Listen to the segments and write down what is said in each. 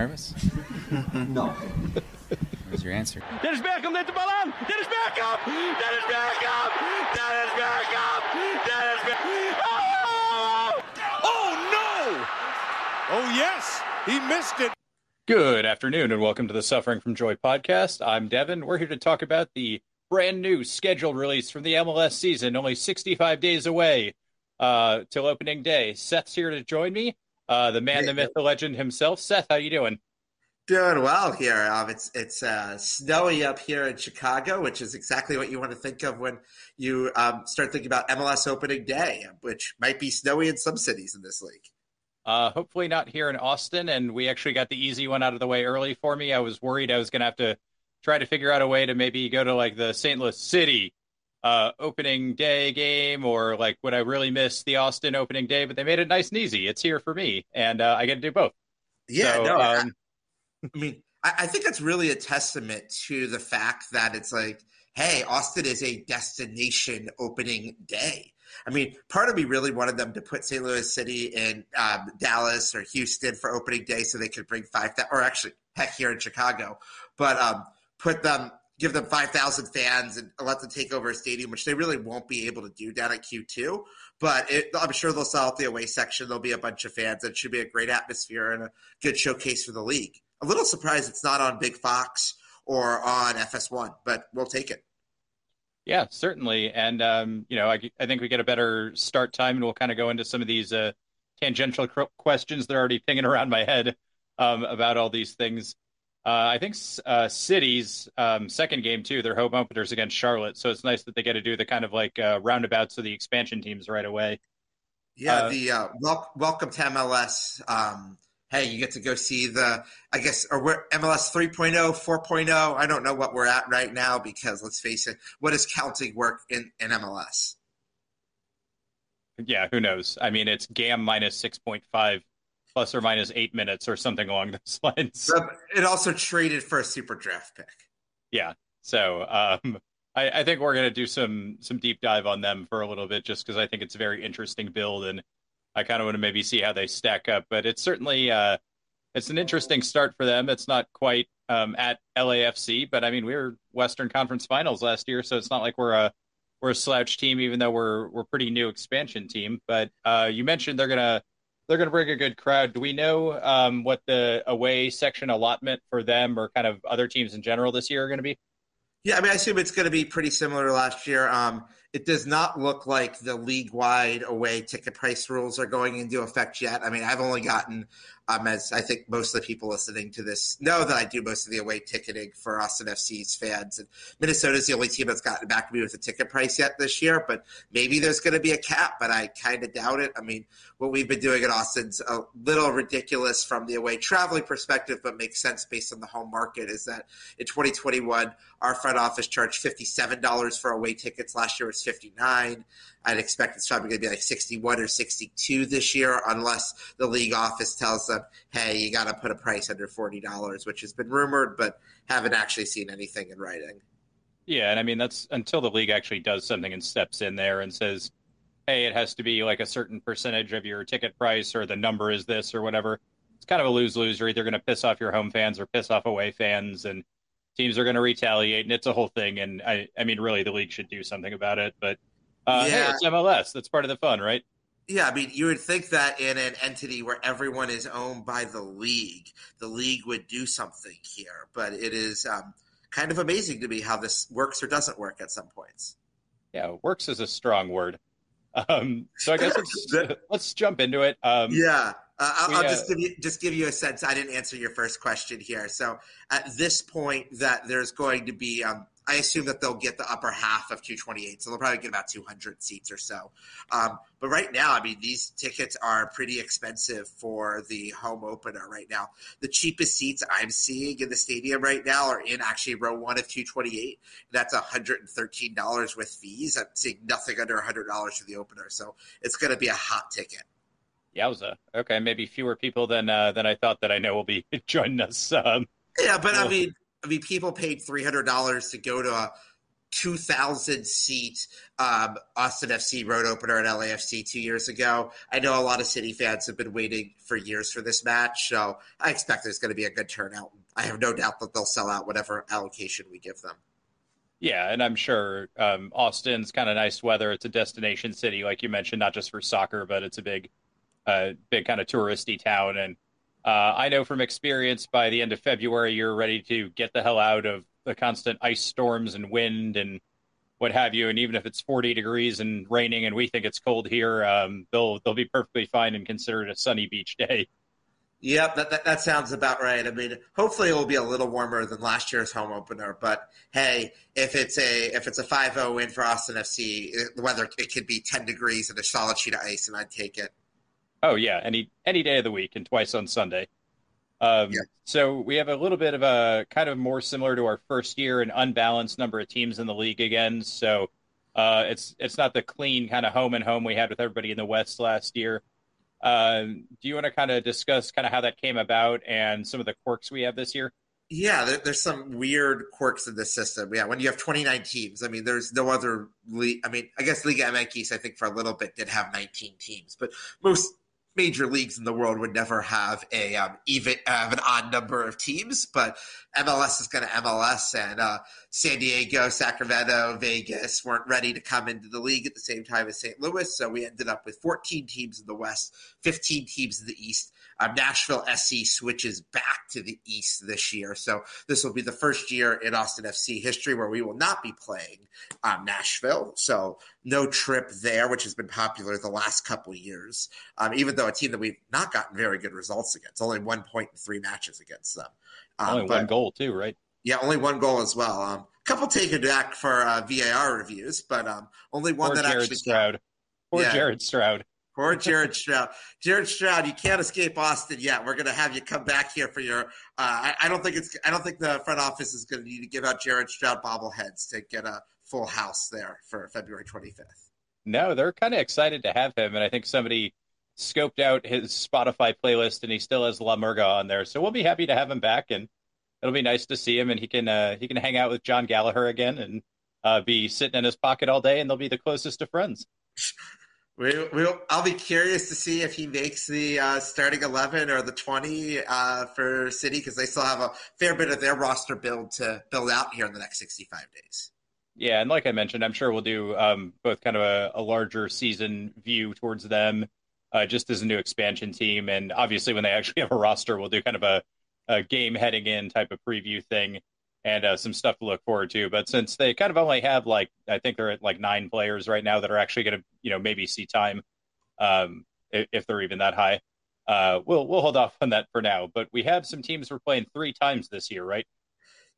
nervous? no. Where's your answer? Dennis Beckham, let the ball on. Dennis Beckham. Dennis Beckham. Dennis Beckham. Dennis Beckham. Oh! Oh no! Oh yes, he missed it. Good afternoon and welcome to the Suffering from Joy podcast. I'm Devin. We're here to talk about the brand new scheduled release from the MLS season, only 65 days away uh, till opening day. Seth's here to join me. Uh, the man, the myth, the legend himself. Seth, how you doing? Doing well here. Um, it's it's uh, snowy up here in Chicago, which is exactly what you want to think of when you um, start thinking about MLS opening day, which might be snowy in some cities in this league. Uh, hopefully not here in Austin, and we actually got the easy one out of the way early for me. I was worried I was going to have to try to figure out a way to maybe go to like the St. Louis City uh, opening day game, or like would I really miss the Austin opening day? But they made it nice and easy. It's here for me, and uh, I get to do both. Yeah, So, no, um, I mean, I, I think that's really a testament to the fact that it's like, hey, Austin is a destination opening day. I mean, part of me really wanted them to put St. Louis City in um, Dallas or Houston for opening day so they could bring five thousand, or actually, heck, here in Chicago, but um, put them, give them five thousand fans and let them take over a stadium, which they really won't be able to do down at Q two. But it, I'm sure they'll sell out the away section. There'll be a bunch of fans. It should be a great atmosphere and a good showcase for the league. A little surprised it's not on Big Fox or on FS1, but we'll take it. Yeah, certainly. And, um, you know, I, I think we get a better start time and we'll kind of go into some of these uh, tangential questions that are already pinging around my head um, about all these things. Uh, I think uh, City's um, second game, too, their home openers against Charlotte. So it's nice that they get to do the kind of like uh, roundabouts of the expansion teams right away. Yeah, the uh, wel- welcome to MLS. Um, hey, you get to go see the, I guess, or we're MLS 3.0, 4.0. I don't know what we're at right now because let's face it, what does counting work in, in MLS? Yeah, who knows? I mean, it's GAM minus 6.5 plus or minus eight minutes or something along those lines. It also traded for a super draft pick. Yeah. So um, I, I think we're going to do some some deep dive on them for a little bit, just because I think it's a very interesting build, and I kind of want to maybe see how they stack up. But it's certainly uh, it's an interesting start for them. It's not quite um, at LAFC, but I mean we were Western Conference Finals last year, so it's not like we're a we're a slouch team, even though we're we're pretty new expansion team. But uh, you mentioned they're gonna they're gonna bring a good crowd. Do we know um, what the away section allotment for them or kind of other teams in general this year are going to be? Yeah, I mean, I assume it's going to be pretty similar to last year. Um, it does not look like the league wide away ticket price rules are going into effect yet. I mean, I've only gotten, um, as I think most of the people listening to this know, that I do most of the away ticketing for Austin FC's fans. And Minnesota's the only team that's gotten back to me with a ticket price yet this year, but maybe there's going to be a cap, but I kind of doubt it. I mean, what we've been doing at Austin's a little ridiculous from the away traveling perspective, but makes sense based on the home market. Is that in 2021, our front office charged $57 for away tickets. Last year was 59. I'd expect it's probably going to be like 61 or 62 this year, unless the league office tells them, "Hey, you got to put a price under $40," which has been rumored, but haven't actually seen anything in writing. Yeah, and I mean that's until the league actually does something and steps in there and says, "Hey, it has to be like a certain percentage of your ticket price, or the number is this, or whatever." It's kind of a lose lose. You're either going to piss off your home fans or piss off away fans, and teams are going to retaliate, and it's a whole thing. And I, I mean, really, the league should do something about it. But uh, hey, Yeah. it's MLS. That's part of the fun, right? Yeah, I mean, you would think that in an entity where everyone is owned by the league, the league would do something here. But it is um, kind of amazing to me how this works or doesn't work at some points. Yeah, works is a strong word. Um, so I guess let's, let's jump into it. Um, Yeah, uh, I'll, we, I'll uh, just give you just give you a sense. I didn't answer your first question here. So at this point, that there's going to be, um, I assume that they'll get the upper half of 228, so they'll probably get about 200 seats or so. Um, but right now, I mean, these tickets are pretty expensive for the home opener right now. The cheapest seats I'm seeing in the stadium right now are in actually row one of 228. That's $113 with fees. I'm seeing nothing under $100 for the opener, so it's going to be a hot ticket. Yowza. Okay, maybe fewer people than uh, than I thought that I know will be joining us. Um, Yeah, but I mean, I mean, people paid three hundred dollars to go to a 2,000 seat um, Austin FC road opener at LAFC two years ago. I know a lot of City fans have been waiting for years for this match, so I expect there's going to be a good turnout. I have no doubt that they'll sell out whatever allocation we give them. Yeah, and I'm sure um, Austin's kind of nice weather. It's a destination city, like you mentioned, not just for soccer, but it's a big, uh, big kind of touristy town. And uh, I know from experience, by the end of February, you're ready to get the hell out of the constant ice storms and wind and what have you. And even if it's 40 degrees and raining, and we think it's cold here, um, they'll they'll be perfectly fine and consider it a sunny beach day. Yep, that, that, that sounds about right. I mean, hopefully it will be a little warmer than last year's home opener. But hey, if it's a if it's a 5-0 win for Austin FC, the weather it could be 10 degrees and a solid sheet of ice, and I'd take it. Oh yeah, any any day of the week and twice on Sunday. Um, yeah. So we have a little bit of a kind of more similar to our first year, an unbalanced number of teams in the league again. So uh, it's it's not the clean kind of home and home we had with everybody in the West last year. Um, do you want to kind of discuss kind of how that came about and some of the quirks we have this year? Yeah, there, there's some weird quirks in the system. Yeah, when you have 29 teams, I mean, there's no other league. I mean, I guess Liga MX, I think for a little bit did have 19 teams, but most major leagues in the world would never have a um, even have an odd number of teams, but MLS is going to MLS, and uh, San Diego, Sacramento, Vegas weren't ready to come into the league at the same time as St. Louis, so we ended up with 14 teams in the West, 15 teams in the East. Um, Nashville SC switches back to the East this year, so this will be the first year in Austin FC history where we will not be playing um, Nashville. So no trip there, which has been popular the last couple years. Um, even though a team that we've not gotten very good results against, only one point in three matches against them. Um, only but, one goal too, right? Yeah, only one goal as well. Um, a couple taken back for uh, VAR reviews, but um, only one Poor that Jared actually. Stroud. Poor yeah. Jared Stroud. Poor Jared Stroud. Jared Stroud, you can't escape Austin yet. We're going to have you come back here for your. Uh, I, I, don't think it's. I don't think the front office is going to need to give out Jared Stroud bobbleheads to get a full house there for February 25th. No, they're kind of excited to have him, and I think somebody scoped out his Spotify playlist, and he still has La Murga on there. So we'll be happy to have him back, and it'll be nice to see him, and he can uh, he can hang out with Jon Gallagher again, and uh, be sitting in his pocket all day, and they'll be the closest of friends. We, we'll, I'll be curious to see if he makes the uh, starting 11 or the 20 uh, for City because they still have a fair bit of their roster build to build out here in the next 65 days. Yeah, and like I mentioned, I'm sure we'll do um, both kind of a, a, larger season view towards them uh, just as a new expansion team. And obviously, when they actually have a roster, we'll do kind of a, a game heading in type of preview thing and uh, some stuff to look forward to. But since they kind of only have like I think they're at like nine players right now that are actually going to you know maybe see time, um, if they're even that high. Uh, we'll we'll hold off on that for now. But we have some teams we're playing three times this year, right?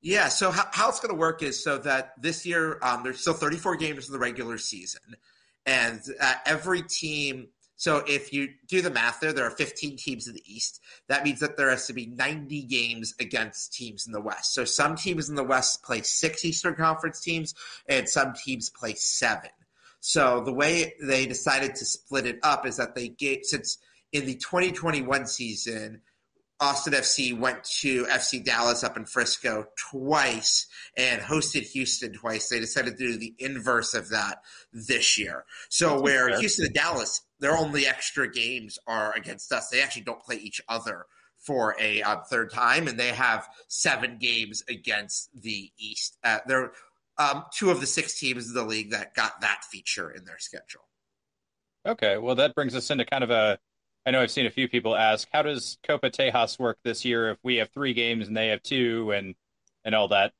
Yeah. So how, how it's going to work is so that this year um, there's still 34 games in the regular season, and uh, every team so if you do the math there, there are 15 teams in the East. That means that there has to be 90 games against teams in the West. So some teams in the West play six Eastern Conference teams, and some teams play seven. So the way they decided to split it up is that they get since in the 2021 season, Austin FC went to FC Dallas up in Frisco twice and hosted Houston twice. They decided to do the inverse of that this year. So That's where fair. Houston and Dallas, their only extra games are against us. They actually don't play each other for a uh, third time, and they have seven games against the East. Uh, they're um, two of the six teams in the league that got that feature in their schedule. Okay, well that brings us into kind of a I know I've seen a few people ask, how does Copa Tejas work this year if we have three games and they have two and and all that?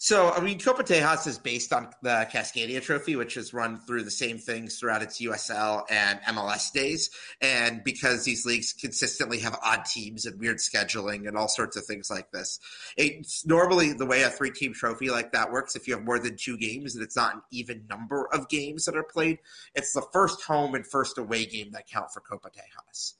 So, I mean, Copa Tejas is based on the Cascadia Trophy, which has run through the same things throughout its USL and MLS days. And because these leagues consistently have odd teams and weird scheduling and all sorts of things like this, it's normally the way a three team trophy like that works. If you have more than two games and it's not an even number of games that are played, it's the first home and first away game that count for Copa Tejas.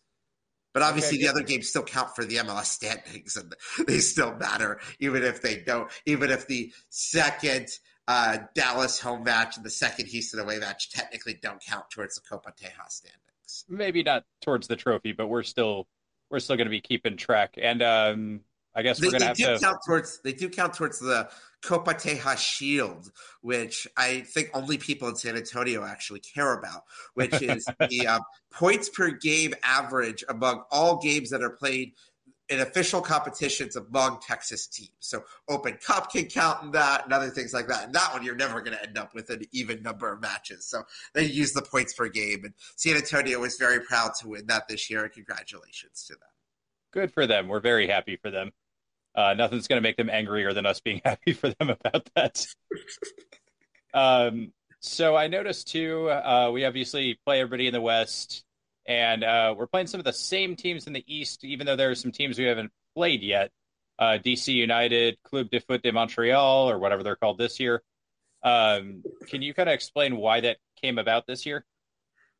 But obviously, okay, the other games still count for the MLS standings, and they still matter, even if they don't. Even if the second uh, Dallas home match and the second Houston away match technically don't count towards the Copa Tejas standings. Maybe not towards the trophy, but we're still we're still going to be keeping track. And um, I guess They, we're gonna they have do to. count towards they do count towards the Copa Tejas Shield, which I think only people in San Antonio actually care about, which is the um, points per game average among all games that are played in official competitions among Texas teams. So Open Cup can count in that and other things like that. And that one you're never going to end up with an even number of matches. So they use the points per game, and San Antonio was very proud to win that this year. And congratulations to them. Good for them. We're very happy for them. Uh, nothing's going to make them angrier than us being happy for them about that. um, so I noticed too, uh, we obviously play everybody in the West, and uh, we're playing some of the same teams in the East, even though there are some teams we haven't played yet. Uh, DC United, Club de Foot de Montreal, or whatever they're called this year. Um, can you kind of explain why that came about this year?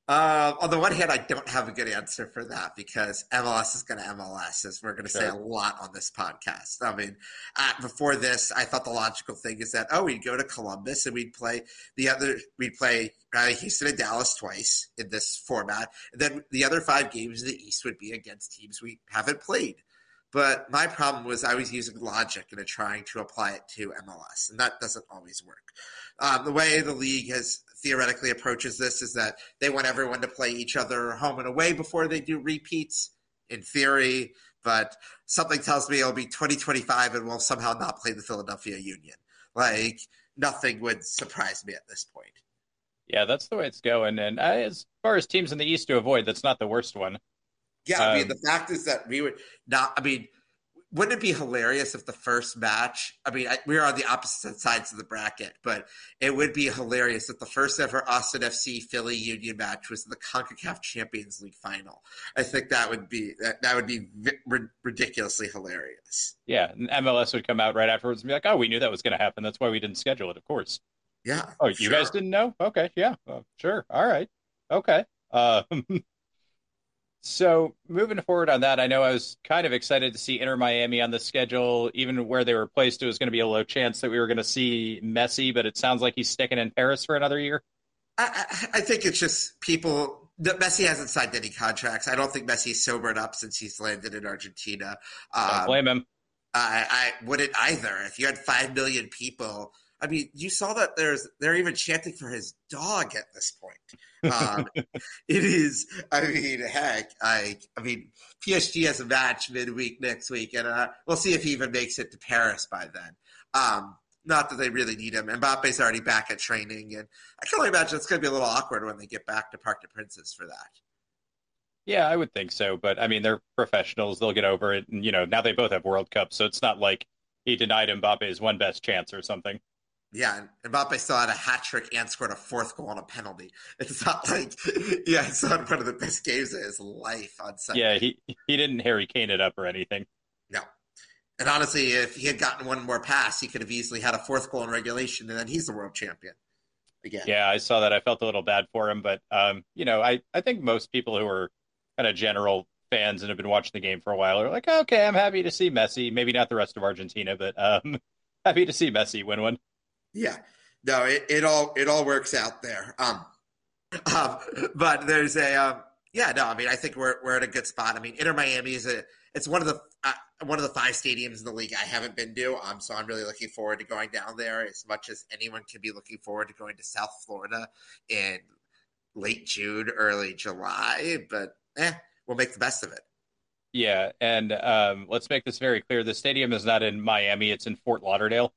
Uh, on the one hand, I don't have a good answer for that because MLS is going to MLS, as we're going to say a lot on this podcast. I mean, uh, before this, I thought the logical thing is that oh, we'd go to Columbus and we'd play the other, we'd play uh, Houston and Dallas twice in this format, and then the other five games in the East would be against teams we haven't played. But my problem was I was using logic and trying to apply it to MLS, and that doesn't always work. Um, the way the league has theoretically approaches this is that they want everyone to play each other home and away before they do repeats, in theory. But something tells me it'll be 2025 and we'll somehow not play the Philadelphia Union. Like nothing would surprise me at this point. Yeah, that's the way it's going. And uh, as far as teams in the East to avoid, that's not the worst one. Yeah, I mean, Um, the fact is that we would not. I mean, wouldn't it be hilarious if the first match? I mean, I, we are on the opposite sides of the bracket, but it would be hilarious if the first ever Austin FC Philly Union match was the Concacaf Champions League final. I think that would be that, that would be ri- ridiculously hilarious. Yeah, and MLS would come out right afterwards and be like, "Oh, we knew that was going to happen. That's why we didn't schedule it." Of course. Yeah. Oh, you sure. guys didn't know? Okay, yeah, sure, all right, okay. Um, so moving forward on that, I know I was kind of excited to see Inter Miami on the schedule, even where they were placed. It was going to be a low chance that we were going to see Messi, but it sounds like he's sticking in Paris for another year. I, I, think it's just people. that Messi hasn't signed any contracts. I don't think Messi's sobered up since he's landed in Argentina. Don't Um, blame him. I, I wouldn't either. If you had five million people, I mean, you saw that there's they're even chanting for his dog at this point. Um, it is. I mean, heck, I I mean, PSG has a match midweek next week, and uh, we'll see if he even makes it to Paris by then. Um, not that they really need him. Mbappe's already back at training, and I can only imagine it's going to be a little awkward when they get back to Parc des Princes for that. Yeah, I would think so. But I mean, they're professionals. They'll get over it. And, you know, now they both have World Cups. So it's not like he denied Mbappe's one best chance or something. Yeah, and Mbappe still had a hat trick and scored a fourth goal on a penalty. It's not like, yeah, it's not one of the best games of his life on Sunday. Yeah, he, he didn't Harry Kane it up or anything. No. And honestly, if he had gotten one more pass, he could have easily had a fourth goal in regulation, and then he's the world champion again. Yeah, I saw that. I felt a little bad for him. But, um, you know, I, I think most people who are kind of general fans and have been watching the game for a while are like, okay, I'm happy to see Messi. Maybe not the rest of Argentina, but um, happy to see Messi win one. Yeah. No, it, it all it all works out there. Um, um but there's a um yeah, no, I mean I think we're we're at a good spot. I mean Inter Miami is a it's one of the uh, one of the five stadiums in the league I haven't been to. Um so I'm really looking forward to going down there as much as anyone can be looking forward to going to South Florida in late June, early July, but eh, we'll make the best of it. Yeah, and um, let's make this very clear: the stadium is not in Miami; it's in Fort Lauderdale.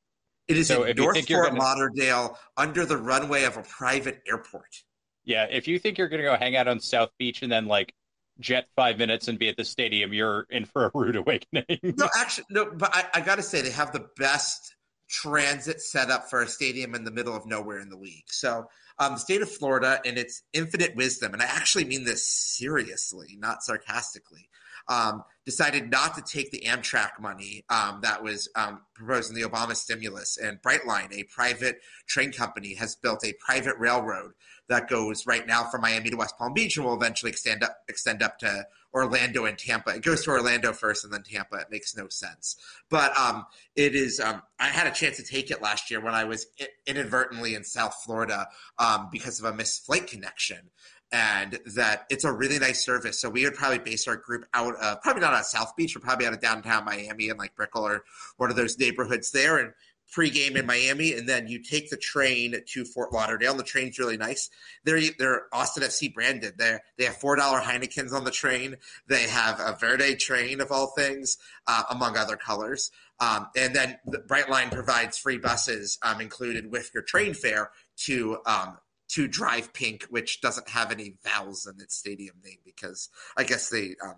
It is So in North Fort gonna- Lauderdale under the runway of a private airport. Yeah, if you think you're going to go hang out on South Beach and then like jet five minutes and be at the stadium, you're in for a rude awakening. No, actually, no. But I, I got to say, they have the best transit setup for a stadium in the middle of nowhere in the league. So, um, the state of Florida, in its infinite wisdom, and I actually mean this seriously, not sarcastically, um, decided not to take the Amtrak money um, that was um, proposed in the Obama stimulus. And Brightline, a private train company, has built a private railroad that goes right now from Miami to West Palm Beach and will eventually extend up extend up to Orlando and Tampa. It goes to Orlando first and then Tampa. It makes no sense. But um, it is. Um, I had a chance to take it last year when I was inadvertently in South Florida um, because of a missed flight connection. And that it's a really nice service. So we would probably base our group out of probably not out South Beach, but probably out of downtown Miami and like Brickell or one of those neighborhoods there. And pregame in Miami, and then you take the train to Fort Lauderdale. The train's really nice. They're they're Austin FC branded. They they have four dollar Heinekens on the train. They have a Verde train of all things, uh, among other colors. Um, and then the Brightline provides free buses um, included with your train fare to um, to DRV PNK, which doesn't have any vowels in its stadium name because I guess they um,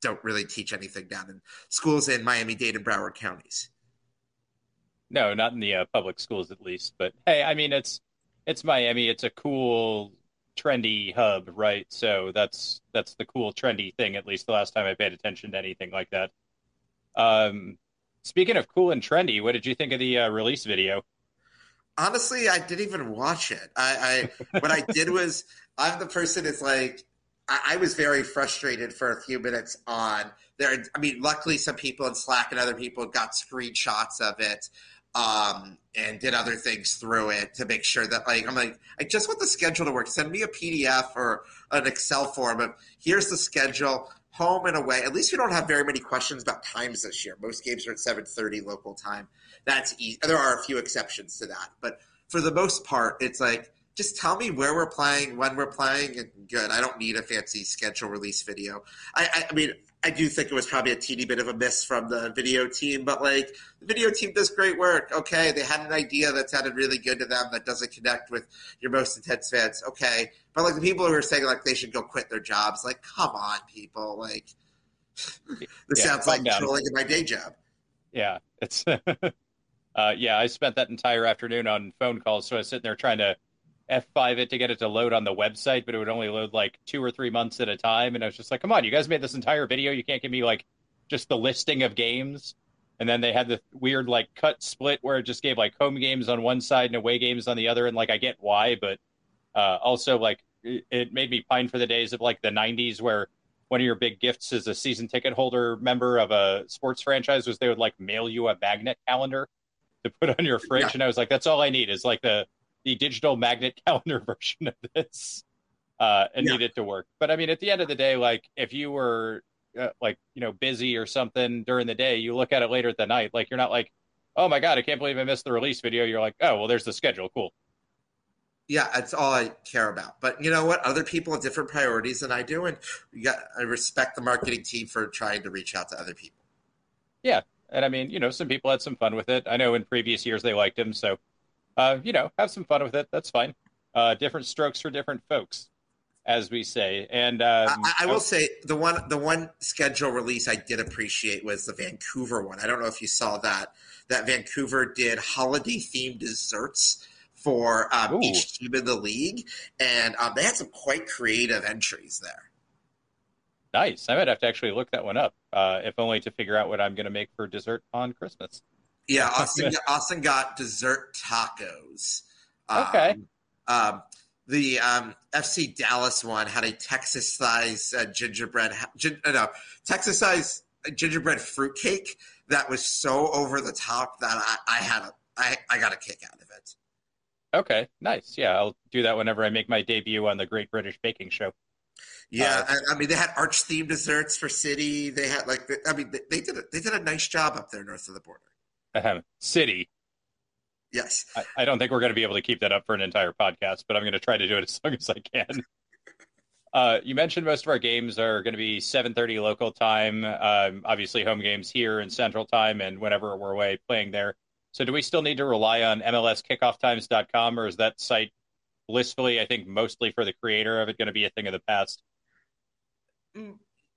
don't really teach anything down in schools in Miami Dade and Broward counties. No, not in the uh, public schools at least. But hey, I mean, it's it's Miami. It's a cool, trendy hub, right? So that's that's the cool, trendy thing. At least the last time I paid attention to anything like that. Um, speaking of cool and trendy, what did you think of the uh, release video? Honestly, I didn't even watch it. I, I what I did was I'm the person that's like I, I was very frustrated for a few minutes on there. I mean, luckily some people in Slack and other people got screenshots of it um, and did other things through it to make sure that like I'm like I just want the schedule to work. Send me a PDF or an Excel form of here's the schedule, home and away. At least we don't have very many questions about times this year. Most games are at 7:30 local time. That's easy. There are a few exceptions to that, but for the most part, it's like just tell me where we're playing, when we're playing, and good. I don't need a fancy schedule release video. I, I, I mean, I do think it was probably a teeny bit of a miss from the video team, but like the video team does great work. Okay, they had an idea that sounded really good to them that doesn't connect with your most intense fans. Okay, but like the people who are saying like they should go quit their jobs, like come on, people, like this Yeah, sounds like down. trolling in my day job. Yeah, it's uh, yeah. I spent that entire afternoon on phone calls, so I was sitting there trying to F5 it to get it to load on the website, but it would only load like two or three months at a time, and I was just like, "Come on, you guys made this entire video. You can't give me like just the listing of games." And then they had the weird like cut split where it just gave like home games on one side and away games on the other, and like I get why, but uh, also like it, it made me pine for the days of like the '90s where one of your big gifts as a season ticket holder member of a sports franchise was they would like mail you a magnet calendar to put on your fridge Yeah. and i was like that's all i need is like the the digital magnet calendar version of this uh and Yeah. need it to work but i mean at the end of the day like if you were uh, like you know busy or something during the day you look at it later at the night like you're not like oh my god i can't believe i missed the release video you're like oh well there's the schedule cool Yeah, that's all I care about. But you know what? Other people have different priorities than I do, and you got I respect the marketing team for trying to reach out to other people. And I mean, you know, some people had some fun with it. I know in previous years they liked him, so uh, you know, have some fun with it. That's fine. Uh, different strokes for different folks, as we say. And um, I, I will say the one the one schedule release I did appreciate was the Vancouver one. I don't know if you saw that. That Vancouver did holiday themed desserts for um, each team in the league, and um, they had some quite creative entries there. Nice. I might have to actually look that one up, uh, if only to figure out what I'm going to make for dessert on Christmas. Yeah, Austin, Austin got dessert tacos. Um, Okay. Um, the um, FC Dallas one had a Texas size uh, gingerbread, gin, uh, no, Texas size gingerbread fruit cake that was so over the top that I, I had a, I, I got a kick out of it. Okay, nice. Yeah, I'll do that whenever I make my debut on the Great British Baking Show. Yeah, Uh, I, I mean they had arch themed desserts for City. They had like, the, I mean they, they did a, they did a nice job up there north of the border. Ahem. City. Yes. I, I don't think we're going to be able to keep that up for an entire podcast, but I'm going to try to do it as long as I can. Uh, you mentioned most of our games are going to be 7:30 local time. Um, obviously, home games here in Central Time, and whenever we're away playing there. So, do we still need to rely on MLSKickoffTimes.com, or is that site blissfully, I think, mostly for the creator of it, going to be a thing of the past?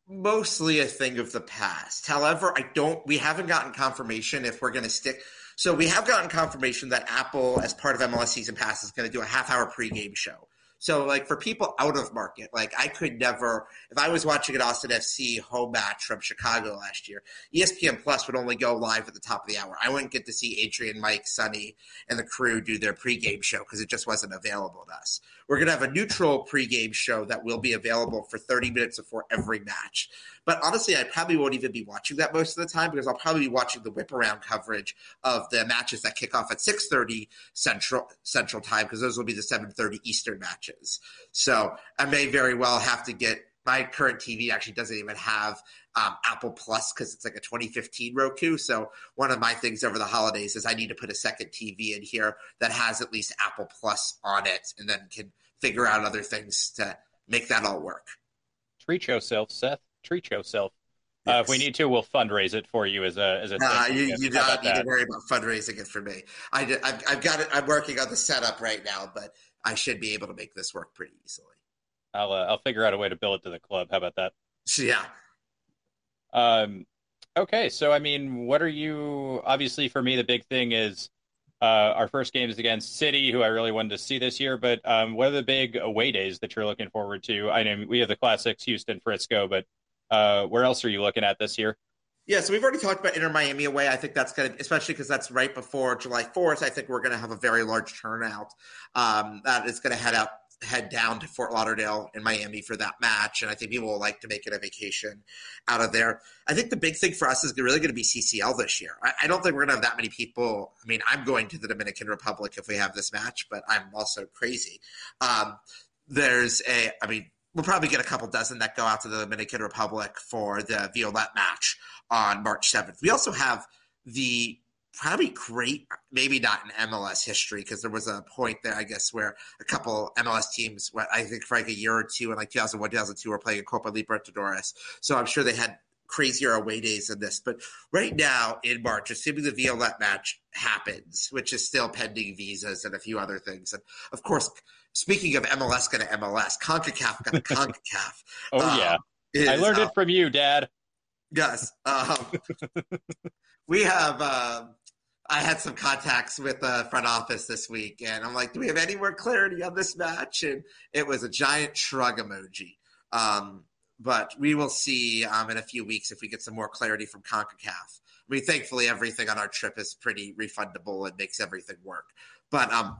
Mostly a thing of the past. However, I don't. We haven't gotten confirmation if we're going to stick. So we have gotten confirmation that Apple, as part of MLS Season Pass, is going to do a half-hour pregame show. So, like for people out of market, like I could never, if I was watching an Austin FC home match from Chicago last year, ESPN Plus would only go live at the top of the hour. I wouldn't get to see Adrian, Mike, Sonny, and the crew do their pregame show because it just wasn't available to us. We're going to have a neutral pregame show that will be available for 30 minutes before every match. But honestly, I probably won't even be watching that most of the time because I'll probably be watching the whip around coverage of the matches that kick off at 6:30 Central Central Time because those will be the 7:30 Eastern matches. So I may very well have to get my current TV actually doesn't even have um, Apple Plus because it's like a 2015 Roku. So one of my things over the holidays is I need to put a second TV in here that has at least Apple Plus on it, and then can figure out other things to make that all work. Treat yourself, Seth. Treat yourself. Yes. Uh, if we need to, we'll fundraise it for you as a as a. Nah, you, you don't need to worry about fundraising it for me. I I've, I've got it. I'm working on the setup right now, but I should be able to make this work pretty easily. I'll uh, I'll figure out a way to bill it to the club. How about that? Yeah. Um. Okay, so I mean, what are you? Obviously, for me, the big thing is uh, our first game is against City, who I really wanted to see this year. But um, what are the big away days that you're looking forward to? I know we have the classics, Houston, Frisco, but uh, where else are you looking at this year? Yeah, so we've already talked about Inter Miami away. I think that's going to, especially because that's right before July 4th. I think we're going to have a very large turnout. Um, that is going to head out head down to Fort Lauderdale in Miami for that match. And I think people will like to make it a vacation out of there. I think the big thing for us is really going to be CCL this year. I, I don't think we're going to have that many people. I mean, I'm going to the Dominican Republic if we have this match, but I'm also crazy. Um, there's a, I mean, we'll probably get a couple dozen that go out to the Dominican Republic for the Violette match on March 7th. We also have the probably great, maybe not in MLS history, because there was a point there, I guess, where a couple MLS teams, I think for like a year or two in like 2001, 2002, were playing a Copa Libertadores. So I'm sure they had crazier away days than this. But right now in March, assuming the Violette match happens, which is still pending visas and a few other things. And of course, speaking of MLS going to MLS, CONCACAF going to CONCACAF. oh, um, yeah. Is, I learned uh, it from you, Dad. Yes. Um, we have um, I had some contacts with the front office this week, and I'm like, "Do we have any more clarity on this match?" And it was a giant shrug emoji. Um, but we will see um, in a few weeks if we get some more clarity from Concacaf. I mean, thankfully, everything on our trip is pretty refundable and makes everything work. But um,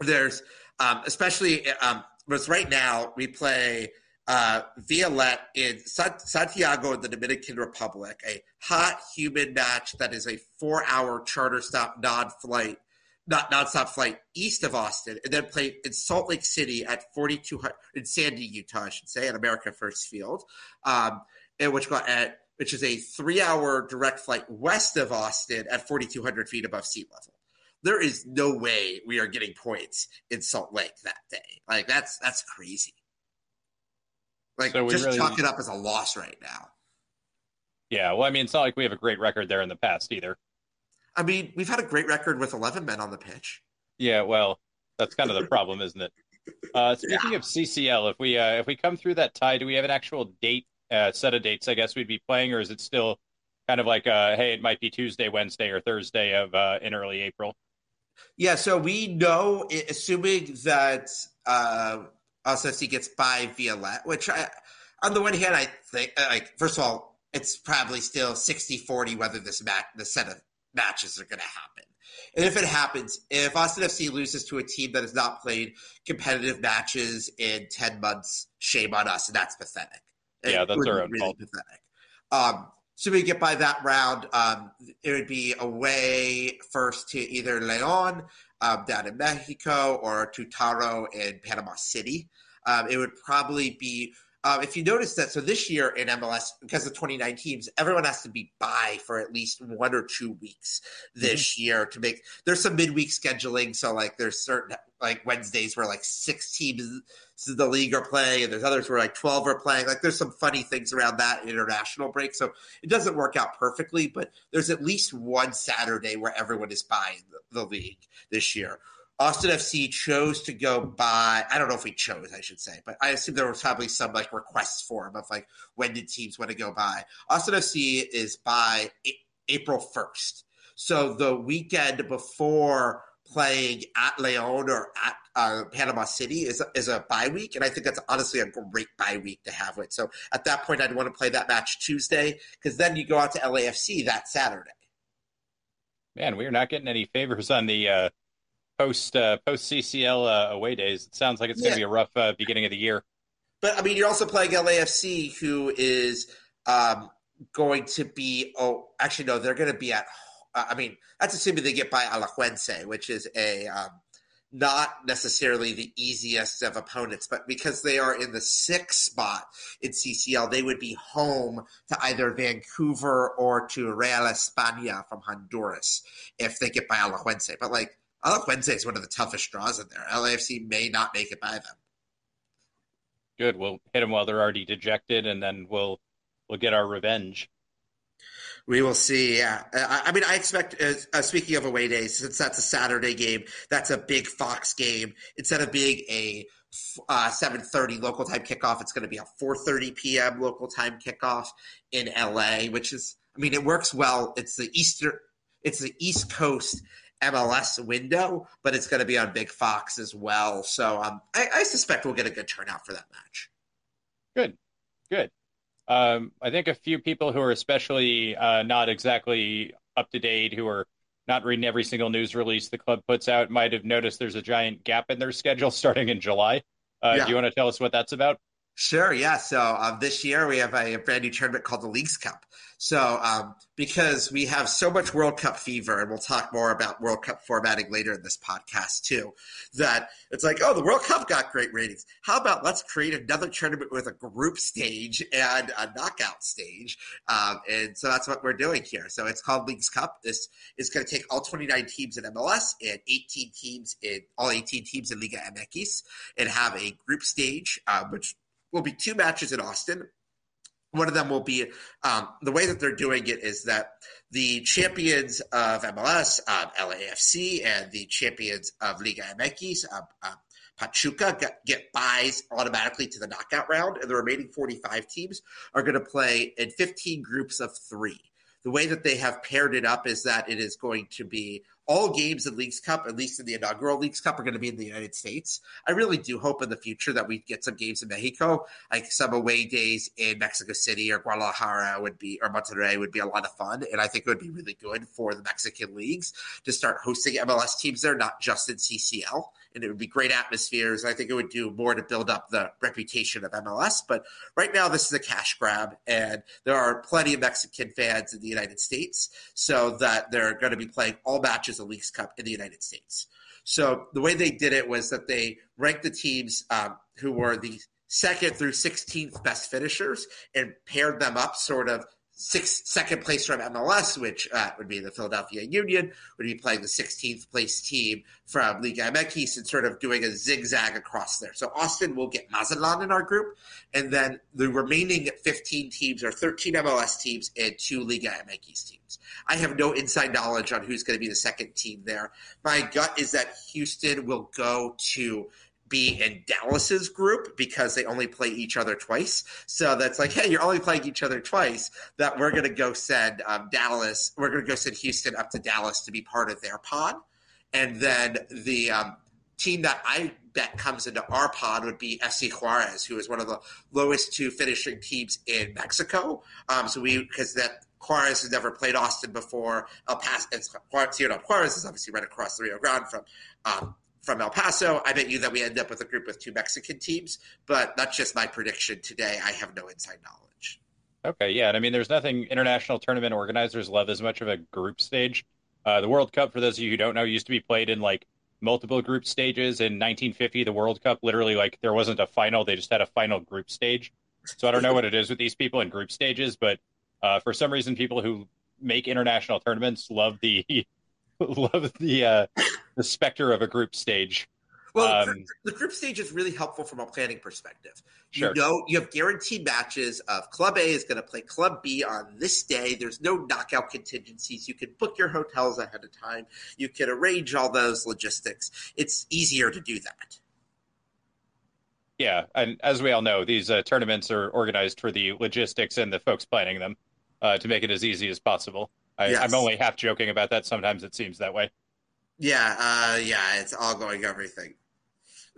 there's um, especially um, because right now we play uh, Violette in Santiago the Dominican Republic, a hot, humid match that is a four-hour charter stop non-flight, not non-stop flight east of Austin, and then play in Salt Lake City at 4200 in Sandy, Utah, I should say, at America First Field, um, and which got at which is a three-hour direct flight west of Austin at 4,200 feet above sea level. There is no way we are getting points in Salt Lake that day. Like that's that's crazy. Like so just really, chalk it up as a loss right now. Yeah, well, I mean, it's not like we have a great record there in the past either. I mean, we've had a great record with eleven men on the pitch. Yeah, well, that's kind of the problem, isn't it? Uh, speaking yeah. of CCL, if we uh, if we come through that tie, do we have an actual date uh, set of dates? I guess we'd be playing, or is it still kind of like, uh, hey, it might be Tuesday, Wednesday, or Thursday of uh, in early April? Yeah, so we know, assuming that uh, SFC gets by Violette, which I, on the one hand, I think, uh, like, first of all, it's probably still 60 40 whether this match, the set of matches are going to happen. And if it happens, if Austin FC loses to a team that has not played competitive matches in 10 months, shame on us. And that's pathetic. Yeah, it that's our own really fault. pathetic. Um, so we get by that round, um, it would be away first to either Leon um, down in Mexico or to Tauro in Panama City. Um, it would probably be um, if you notice that, so this year in MLS, because of 29 teams, everyone has to be by for at least one or two weeks this mm-hmm. year to make. There's some midweek scheduling, so like there's certain like Wednesdays where like six teams in the league are playing, and there's others where like 12 are playing. Like there's some funny things around that international break, so it doesn't work out perfectly, but there's at least one Saturday where everyone is buying the, the league this year. Austin FC chose to go by. I don't know if we chose, I should say, but I assume there was probably some like requests for him of like when did teams want to go by. Austin FC is by April first, so the weekend before playing at Leon or at uh, Panama City is is a bye week, and I think that's honestly a great bye week to have it. So at that point, I'd want to play that match Tuesday because then you go out to LAFC that Saturday. Man, we are not getting any favors on the. Uh post uh, post CCL uh, away days. It sounds like it's going to be a rough uh, beginning of the year. But I mean, you're also playing LAFC, who is um, going to be. Oh, actually, no, they're going to be at. Uh, I mean, that's assuming they get by Alajuelense, which is a um, not necessarily the easiest of opponents, but because they are in the sixth spot in CCL, they would be home to either Vancouver or to Real España from Honduras if they get by Alajuelense. But like Alajuelense is one of the toughest draws in there. LAFC may not make it by them. Good. We'll hit them while they're already dejected, and then we'll we'll get our revenge. We will see. Yeah, I, I mean, I expect. Uh, uh, speaking of away days, since that's a Saturday game, that's a big Fox game. Instead of being a uh, seven thirty local time kickoff, it's going to be a four thirty p.m. local time kickoff in LA, which is. I mean, it works well. It's the Easter. It's the East Coast MLS window, but it's going to be on Big Fox as well. So um, I, I suspect we'll get a good turnout for that match. Good, good. Um, I think a few people who are especially uh, not exactly up to date, who are not reading every single news release the club puts out, might have noticed there's a giant gap in their schedule starting in July. Uh, Yeah. Do you want to tell us what that's about? Sure, yeah. So um, this year we have a, a brand new tournament called the Leagues Cup. So um, because we have so much World Cup fever, and we'll talk more about World Cup formatting later in this podcast too, that it's like, oh, the World Cup got great ratings. How about let's create another tournament with a group stage and a knockout stage? Um, and so that's what we're doing here. So it's called Leagues Cup. This is going to take all 29 teams in MLS and 18 teams in all 18 teams in Liga MX and have a group stage, uh, which will be two matches in Austin. One of them will be um, the way that they're doing it is that the champions of MLS, um, LAFC, and the champions of Liga MX, um, uh, Pachuca, get, get byes automatically to the knockout round, and the remaining 45 teams are going to play in 15 groups of three. The way that they have paired it up is that it is going to be all games in Leagues Cup, at least in the inaugural Leagues Cup, are going to be in the United States. I really do hope in the future that we get some games in Mexico, like some away days in Mexico City or Guadalajara would be, or Monterrey would be a lot of fun. And I think it would be really good for the Mexican leagues to start hosting MLS teams there, not just in CCL. And it would be great atmospheres. I think it would do more to build up the reputation of MLS. But right now, this is a cash grab, and there are plenty of Mexican fans in the United States, so that they're going to be playing all matches of Leagues Cup in the United States. So the way they did it was that they ranked the teams um, who were the second through 16th best finishers and paired them up sort of sixth, second place from MLS, which uh, would be the Philadelphia Union, would be playing the 16th place team from Liga MX and sort of doing a zigzag across there. So Austin will get Mazatlan in our group, and then the remaining 15 teams are 13 MLS teams and two Liga MX teams. I have no inside knowledge on who's going to be the second team there. My gut is that Houston will go to be in Dallas's group because they only play each other twice. So that's like, hey, you're only playing each other twice. That we're going to go send um, Dallas, we're going to go send Houston up to Dallas to be part of their pod. And then the um, team that I bet comes into our pod would be FC Juarez, who is one of the lowest two finishing teams in Mexico. Um, so we, because that Juarez has never played Austin before. El Paso, it's, Juarez, you know, Juarez is obviously right across the Rio Grande from um, from El Paso. I bet you that we end up with a group with two Mexican teams, but that's just my prediction today. I have no inside knowledge. Okay, yeah, and I mean, there's nothing international tournament organizers love as much of a group stage. Uh, the World Cup, for those of you who don't know, used to be played in like multiple group stages. In 1950, the World Cup literally like there wasn't a final; they just had a final group stage. So I don't know what it is with these people in group stages, but uh, for some reason, people who make international tournaments love the love the uh, the specter of a group stage. Well, Um, the group stage is really helpful from a planning perspective. Sure. You know, you have guaranteed matches of Club A is going to play Club B on this day. There's no knockout contingencies. You can book your hotels ahead of time. You can arrange all those logistics. It's easier to do that. Yeah, and as we all know, these uh, tournaments are organized for the logistics and the folks planning them uh, to make it as easy as possible. I, Yes. I'm only half joking about that. Sometimes it seems that way. Yeah, uh, yeah, it's all going everything.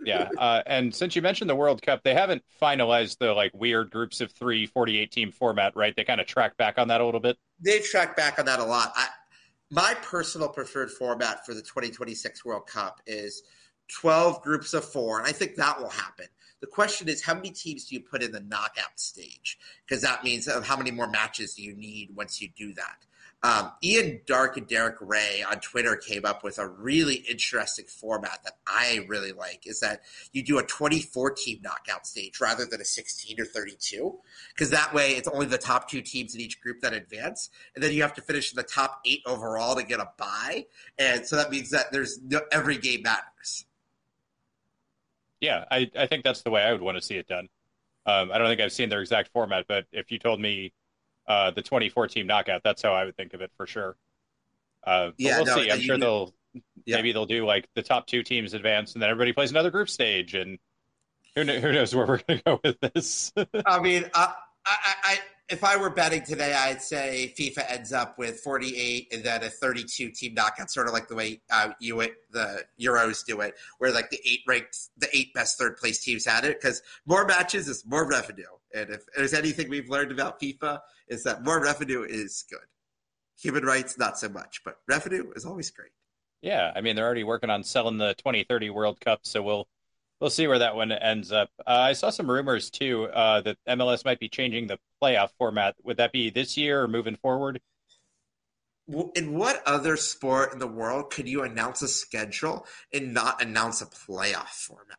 Yeah, uh, and since you mentioned the World Cup, they haven't finalized the like weird groups of three 48 team format, right? They kind of track back on that a little bit. They've tracked back on that a lot. I, my personal preferred format for the 2026 World Cup is 12 groups of four, and I think that will happen. The question is, how many teams do you put in the knockout stage? Because that means uh, how many more matches do you need once you do that? Um, Ian Darke and Derek Rae on Twitter came up with a really interesting format that I really like. Is that you do a 24 team knockout stage rather than a 16 or 32, because that way it's only the top two teams in each group that advance, and then you have to finish in the top eight overall to get a bye, and so that means that there's no, every game matters. Yeah, I, I think that's the way I would want to see it done. Um, I don't think I've seen their exact format, but if you told me uh, the 24 team knockout, that's how I would think of it for sure. Uh, yeah, we'll no, see. I'm you, sure they'll yeah. maybe they'll do like the top two teams advance, and then everybody plays another group stage, and who, who knows where we're going to go with this. I mean, uh, I, I, if I were betting today, I'd say FIFA ends up with 48 and then a 32 team knockout, sort of like the way uh, you the Euros do it, where like the eight ranked, the eight best third place teams had it, because more matches is more revenue. And if there's anything we've learned about FIFA, is that more revenue is good. Human rights, not so much, but revenue is always great. Yeah, I mean they're already working on selling the 2030 World Cup, so we'll we'll see where that one ends up. Uh, I saw some rumors too uh, that MLS might be changing the playoff format. Would that be this year or moving forward? In what other sport in the world could you announce a schedule and not announce a playoff format?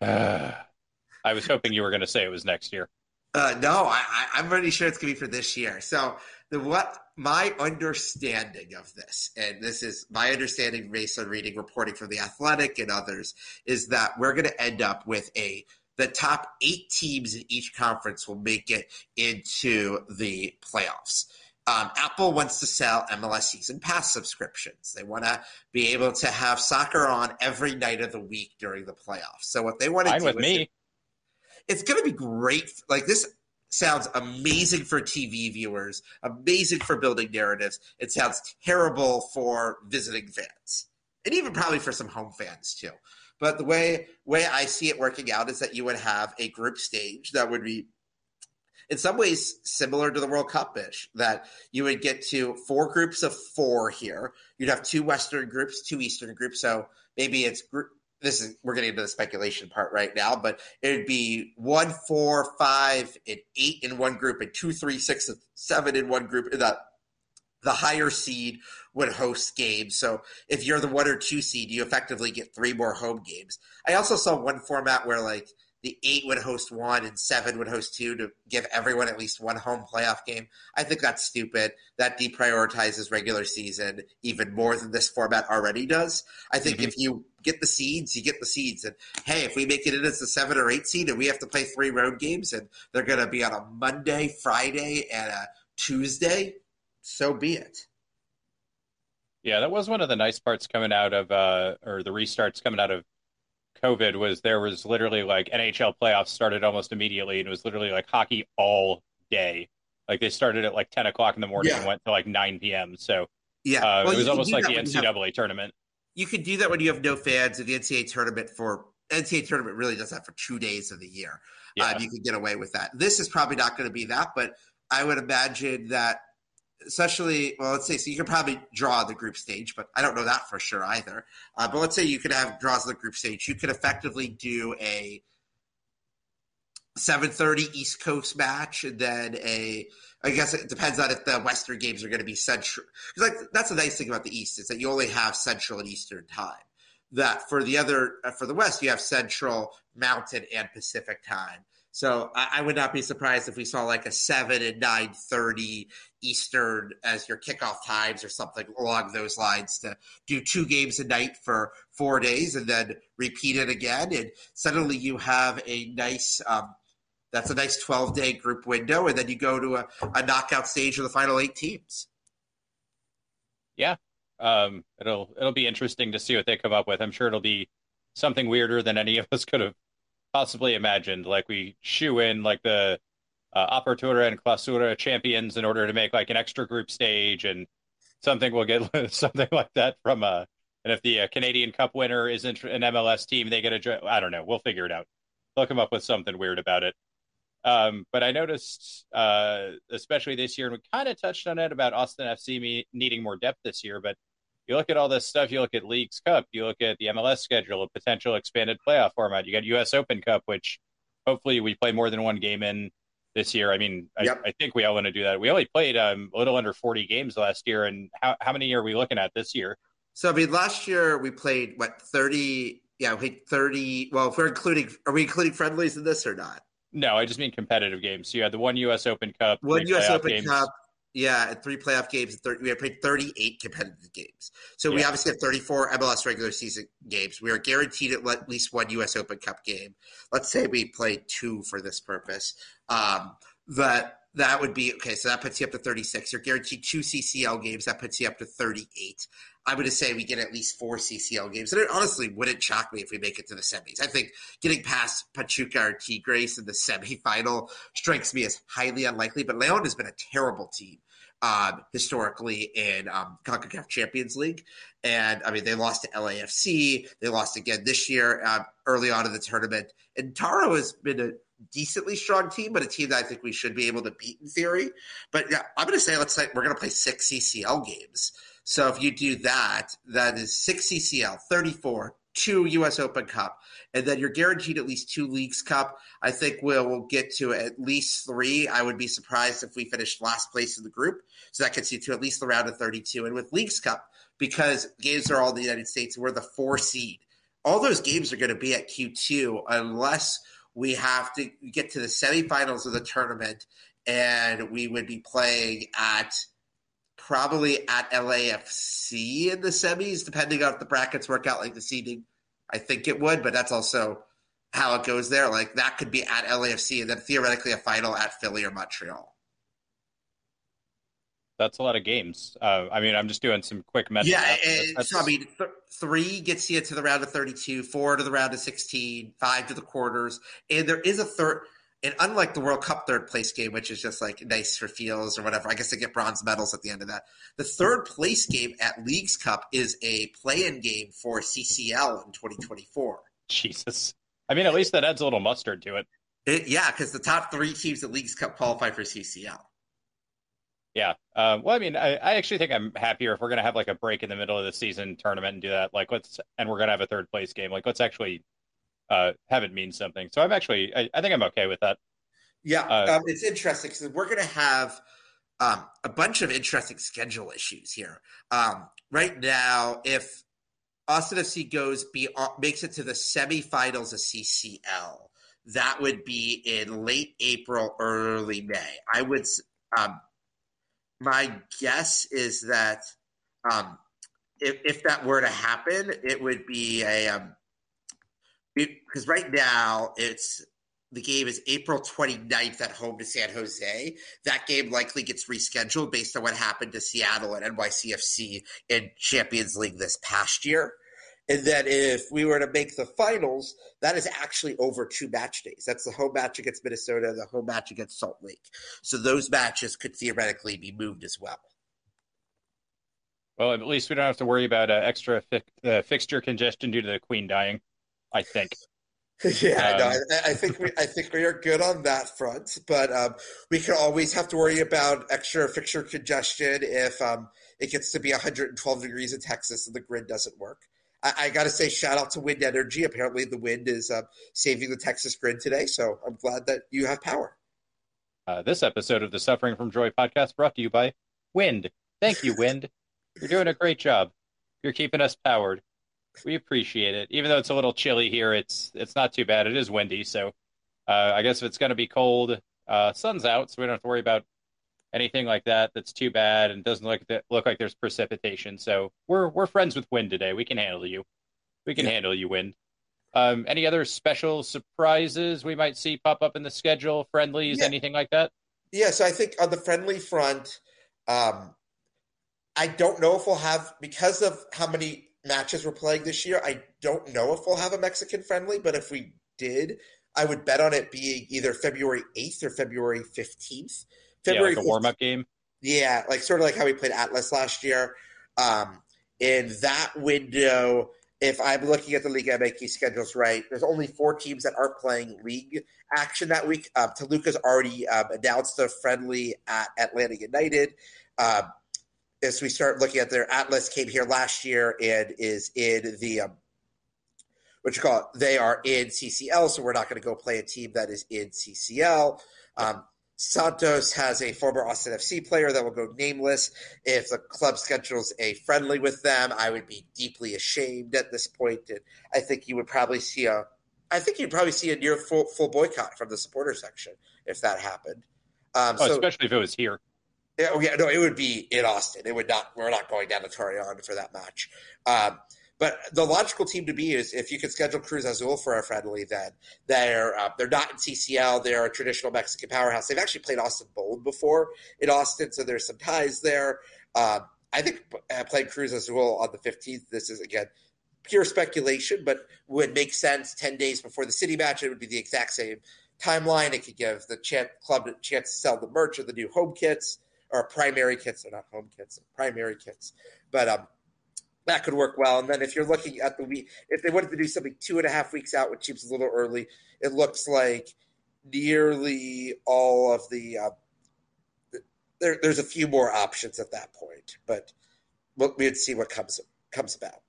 Uh, I was hoping you were going to say it was next year. Uh, no, I, am pretty sure it's going to be for this year. So the what my understanding of this, and this is my understanding based on reading reporting from the Athletic and others, is that we're going to end up with a the top eight teams in each conference will make it into the playoffs. Um, Apple wants to sell MLS season pass subscriptions. They want to be able to have soccer on every night of the week during the playoffs. So what they want to do with me. It, it's going to be great. Like this sounds amazing for TV viewers, amazing for building narratives. It sounds terrible for visiting fans, and even probably for some home fans too. But the way way I see it working out is that you would have a group stage that would be in some ways similar to the World Cup ish, that you would get to four groups of four here. You'd have two Western groups, two Eastern groups. So maybe it's group, this is we're getting into the speculation part right now, but it would be one, four, five, and eight in one group, and two, three, six, and seven in one group. The the higher seed would host games. So if you're the one or two seed, you effectively get three more home games. I also saw one format where like the eight would host one and seven would host two to give everyone at least one home playoff game. I think that's stupid. That deprioritizes regular season even more than this format already does. I think mm-hmm. if you get the seeds, you get the seeds. And hey, if we make it in as a seven or eight seed and we have to play three road games and they're going to be on a Monday, Friday, and a Tuesday, so be it. Yeah, that was one of the nice parts coming out of, uh, or the restarts coming out of COVID was there was literally like NHL playoffs started almost immediately, and it was literally like hockey all day. Like they started at like ten o'clock in the morning yeah. and went to like nine p.m. So yeah, uh, well, it was almost like the NCAA have, tournament. You could do that when you have no fans in the NCAA tournament for NCAA tournament really does that for two days of the year. Yeah. Um, you could get away with that. This is probably not going to be that, but I would imagine that especially well let's say so you could probably draw the group stage but i don't know that for sure either. Uh, but let's say you could have draws the group stage. You could effectively do a 7.30 east coast match and then a i guess it depends on if the western games are going to be central because like that's the nice thing about the east is that you only have central and eastern time. That for the other uh, for the west you have central mountain and pacific time. So I, I, would not be surprised if we saw like a seven and nine thirty Eastern as your kickoff times or something along those lines to do two games a night for four days and then repeat it again. And suddenly you have a nice um, that's a nice 12 day group window, and then you go to a, a knockout stage of the final eight teams. Yeah. Um, it'll it'll be interesting to see what they come up with. I'm sure it'll be something weirder than any of us could have possibly imagined. Like we shoe in like the uh, Apertura and Clausura champions in order to make like an extra group stage and something will get something like that from uh and if the uh, Canadian Cup winner isn't an MLS team, they get a I don't know. We'll figure it out. They'll come up with something weird about it. Um, but I noticed, uh, especially this year, and we kind of touched on it about Austin FC me- needing more depth this year. But you look at all this stuff. You look at Leagues Cup. You look at the MLS schedule, a potential expanded playoff format. You got U.S. Open Cup, which hopefully we play more than one game in this year. I mean, Yep. I, I think we all want to do that. We only played um, a little under 40 games last year, and how how many are we looking at this year? So I mean, last year we played what thirty? Yeah, we thirty. Well, if we're including, are we including friendlies in this or not? No, I just mean competitive games. So you had the one U.S. Open Cup, One U.S. Open games. Cup, yeah, at three playoff games, we have played 38 competitive games. So yeah. we obviously have 34 MLS regular season games. We are guaranteed at least one U.S. Open Cup game. Let's say we play two for this purpose. Um, that that would be okay. So that puts you up to 36. You're guaranteed two CCL games. That puts you up to 38. I would say we get at least four CCL games. And it honestly wouldn't shock me if we make it to the semis. I think getting past Pachuca or Tigres in the semifinal strikes me as highly unlikely. But Leon has been a terrible team um, historically in um, CONCACAF Champions League. And I mean, they lost to LAFC. They lost again this year um, early on in the tournament. And Tauro has been a decently strong team, but a team that I think we should be able to beat in theory. But yeah, I'm going to say let's say we're going to play six CCL games so if you do that, that is six CCL, 34, two U.S. Open Cup, and then you're guaranteed at least two Leagues Cup. I think we'll, we'll get to at least three. I would be surprised if we finished last place in the group. So that gets you to at least the round of 32. And with Leagues Cup, because games are all in the United States, we're the four seed. All those games are going to be at Q2 unless we have to get to the semifinals of the tournament and we would be playing at probably at LAFC in the semis, depending on if the brackets work out like the seeding. I think it would, but that's also how it goes there. Like that could be at LAFC and then theoretically a final at Philly or Montreal. That's a lot of games. Uh, I mean, I'm just doing some quick math. Yeah. That's- so I mean, th- three gets you to the round of 32, four to the round of 16, five to the quarters, and there is a third. And unlike the World Cup third place game, which is just like nice for feels or whatever, I guess they get bronze medals at the end of that. The third place game at Leagues Cup is a play-in game for CCL in 2024. Jesus. I mean, at least that adds a little mustard to it. It, yeah, because the top three teams at Leagues Cup qualify for CCL. Yeah. Um, well, I mean, I, I actually think I'm happier if we're going to have like a break in the middle of the season tournament and do that. Like, let's, and we're going to have a third place game. Like, let's actually uh, have it mean something. So I'm actually, I, I think I'm okay with that. Yeah, Uh, um, it's interesting because we're going to have um, a bunch of interesting schedule issues here. Um, right now, if Austin FC goes be uh, makes it to the semifinals of CCL, that would be in late April, early May. I would. Um, my guess is that um, if if that were to happen, it would be a um, because right now it's the game is April 29th at home to San Jose. That game likely gets rescheduled based on what happened to Seattle and NYCFC in Champions League this past year. And then if we were to make the finals, that is actually over two match days. That's the home match against Minnesota, the home match against Salt Lake. So those matches could theoretically be moved as well. Well, at least we don't have to worry about uh, extra fi- uh, fixture congestion due to the queen dying. I think. Yeah, no, Um, I, I think we I think we are good on that front, but um, we can always have to worry about extra fixture congestion if um, it gets to be 112 degrees in Texas and the grid doesn't work. I, I got to say, shout out to wind energy. Apparently, the wind is uh, saving the Texas grid today, so I'm glad that you have power. Uh, this episode of the Suffering from Joy podcast brought to you by Wind. Thank you, Wind. You're doing a great job. You're keeping us powered. We appreciate it. Even though it's a little chilly here, it's it's not too bad. It is windy, so uh, I guess if it's going to be cold, uh, sun's out, so we don't have to worry about anything like that. That's too bad and doesn't look look like there's precipitation. So we're we're friends with wind today. We can handle you. We can Yeah. handle you, wind. Um, any other special surprises we might see pop up in the schedule? Friendlies, Yeah. anything like that? Yeah, so I think on the friendly front, um, I don't know if we'll have because of how many matches we're playing this year. I don't know if we'll have a Mexican friendly, but if we did, I would bet on it being either February eighth or February fifteenth. yeah, February like a warm up game. yeah, like sort of like how we played Atlas last year. Um, in that window, if I'm looking at the Liga MX schedules right, there's only four teams that aren't playing league action that week. Um, Toluca's already um, announced a friendly at Atlanta United. Um, as we start looking at their Atlas came here last year and is in the um, what you call it, they are in CCL, so we're not going to go play a team that is in CCL. Um, Santos has a former Austin FC player that will go nameless. If the club schedules a friendly with them, I would be deeply ashamed at this point, and I think you would probably see a, I think you'd probably see a near full, full boycott from the supporter section if that happened. Um, oh, so, especially if it was here. Yeah, oh, yeah, no, it would be in Austin. It would not. We're not going down to Torreon for that match. Um, but the logical team to be is if you could schedule Cruz Azul for a friendly, then they're uh, they're not in CCL. They're a traditional Mexican powerhouse. They've actually played Austin Bold before in Austin, so there's some ties there. Um, I think uh, playing Cruz Azul on the 15th. This is again pure speculation, but would make sense. Ten days before the city match, it would be the exact same timeline. It could give the club a chance to sell the merch of the new home kits or primary kits. They're not home kits, primary kits. But um, that could work well. And then if you're looking at the week, if they wanted to do something two and a half weeks out, which seems a little early, it looks like nearly all of the uh, there, there's a few more options at that point, but we'll, we'd see what comes comes about.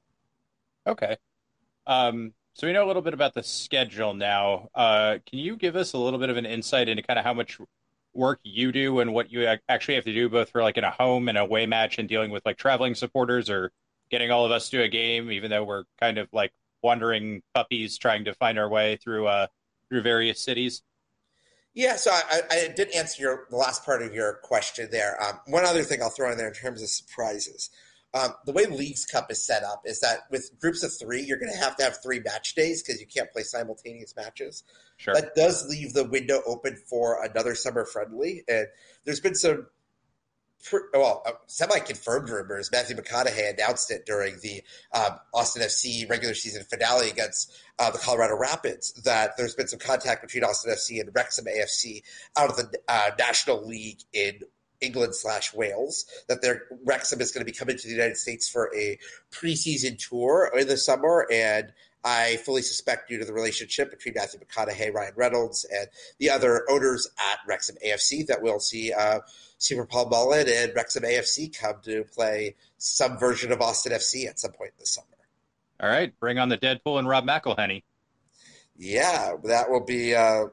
Okay. Um, so we know a little bit about the schedule now. Uh, can you give us a little bit of an insight into kind of how much work you do and what you actually have to do, both for like in a home and away match, and dealing with like traveling supporters or getting all of us to a game, even though we're kind of like wandering puppies trying to find our way through uh, through various cities. Yeah, so I, I did answer your the last part of your question there. Um, one other thing I'll throw in there in terms of surprises. Um, the way Leagues Cup is set up is that with groups of three, you're going to have to have three match days because you can't play simultaneous matches. Sure. That does leave the window open for another summer friendly, and there's been some well, uh, semi-confirmed rumors. Matthew McConaughey announced it during the um, Austin FC regular season finale against uh, the Colorado Rapids that there's been some contact between Austin FC and Wrexham AFC out of the uh, National League in England slash Wales. That their Wrexham is going to be coming to the United States for a preseason tour in the summer, and I fully suspect, due to the relationship between Matthew McConaughey, Ryan Reynolds, and the other owners at Wrexham AFC, that we'll see uh, Super Paul Mullin and Wrexham AFC come to play some version of Austin FC at some point this summer. All right, bring on the Deadpool and Rob McElhenney. Yeah, that will be. Uh,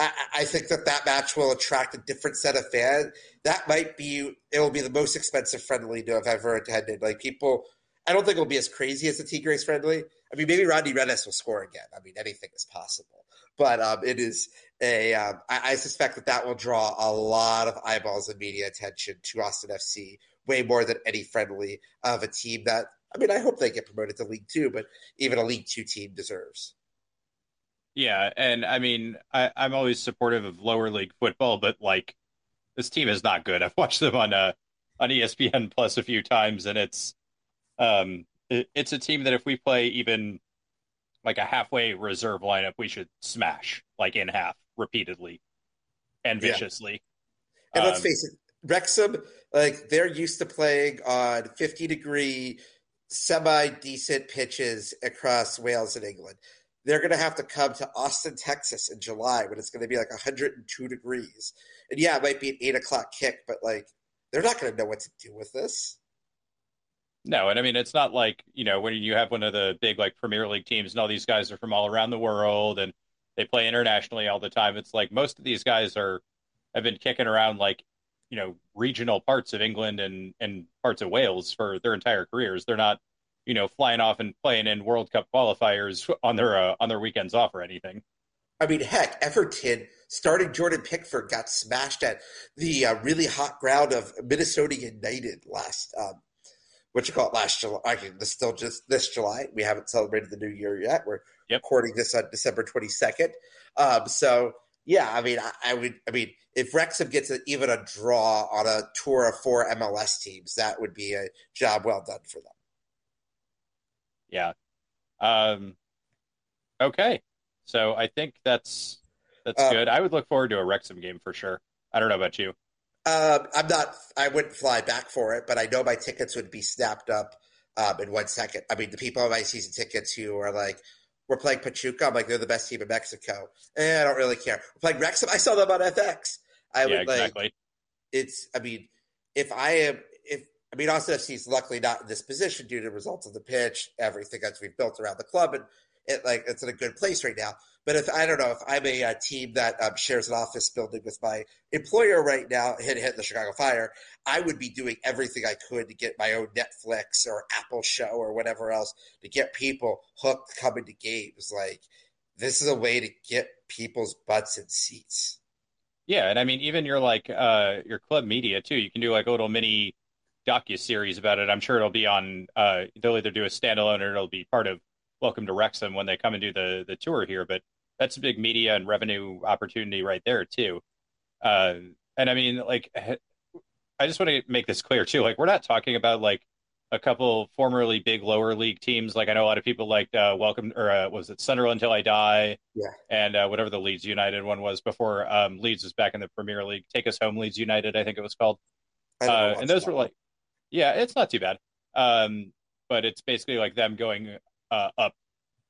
I, think that that match will attract a different set of fans. That might be. It will be the most expensive friendly to have ever attended. Like people, I don't think it'll be as crazy as the Tigres friendly. I mean, maybe Rodney Redes will score again. I mean, anything is possible. But um, it is a. Um, I, I suspect that that will draw a lot of eyeballs and media attention to Austin FC, way more than any friendly of a team that. I mean, I hope they get promoted to League Two, but even a League Two team deserves. Yeah, and I mean, I, I'm always supportive of lower league football, but like, this team is not good. I've watched them on uh, on ESPN Plus a few times, and it's um, it, it's a team that if we play even like a halfway reserve lineup, we should smash like in half repeatedly and viciously. Yeah. And um, let's face it, Wrexham, like they're used to playing on 50 degree, semi decent pitches across Wales and England. They're going to have to come to Austin, Texas in July when it's going to be like 102 degrees. And yeah, it might be an eight o'clock kick, but like they're not going to know what to do with this. No, and I mean it's not like you know when you have one of the big like Premier League teams and all these guys are from all around the world and they play internationally all the time. It's like most of these guys are have been kicking around like you know regional parts of England and and parts of Wales for their entire careers. They're not you know flying off and playing in World Cup qualifiers on their uh, on their weekends off or anything. I mean, heck, Everton starting Jordan Pickford got smashed at the uh, really hot ground of Minnesota United last um, what you call it last July. I mean, this still just this July. We haven't celebrated the new year yet. We're yep. recording this on December twenty second. Um, so yeah, I mean, I, I, would. I mean, if Wrexham gets a, even a draw on a tour of four MLS teams, that would be a job well done for them. Yeah. Um, okay. So I think that's that's uh, good. I would look forward to a Wrexham game for sure. I don't know about you. Uh, I'm not. I wouldn't fly back for it, but I know my tickets would be snapped up um, in one second. I mean, the people on my season tickets who are like, we're playing Pachuca. I'm like, they're the best team in Mexico. Eh, I don't really care. We're playing Wrexham. I saw them on FX. I yeah, would like, exactly. it's, I mean, if I am, I mean, also is luckily not in this position due to the results of the pitch, everything that we've built around the club, and it like it's in a good place right now. But if I don't know if I'm a, a team that um, shares an office building with my employer right now, hit hit the Chicago Fire, I would be doing everything I could to get my own Netflix or Apple show or whatever else to get people hooked coming to games. Like this is a way to get people's butts in seats. Yeah, and I mean, even your like uh your club media too. You can do like a little mini docu series about it. I'm sure it'll be on. Uh, they'll either do a standalone or it'll be part of Welcome to Wrexham when they come and do the the tour here. But that's a big media and revenue opportunity right there too. Uh, and I mean, like, I just want to make this clear too. Like, we're not talking about like a couple formerly big lower league teams. Like, I know a lot of people liked uh, Welcome or uh, was it Sunderland Until I Die? Yeah. And uh, whatever the Leeds United one was before um, Leeds was back in the Premier League. Take Us Home, Leeds United, I think it was called. Uh, and those were like, yeah, it's not too bad. Um, but it's basically like them going uh, up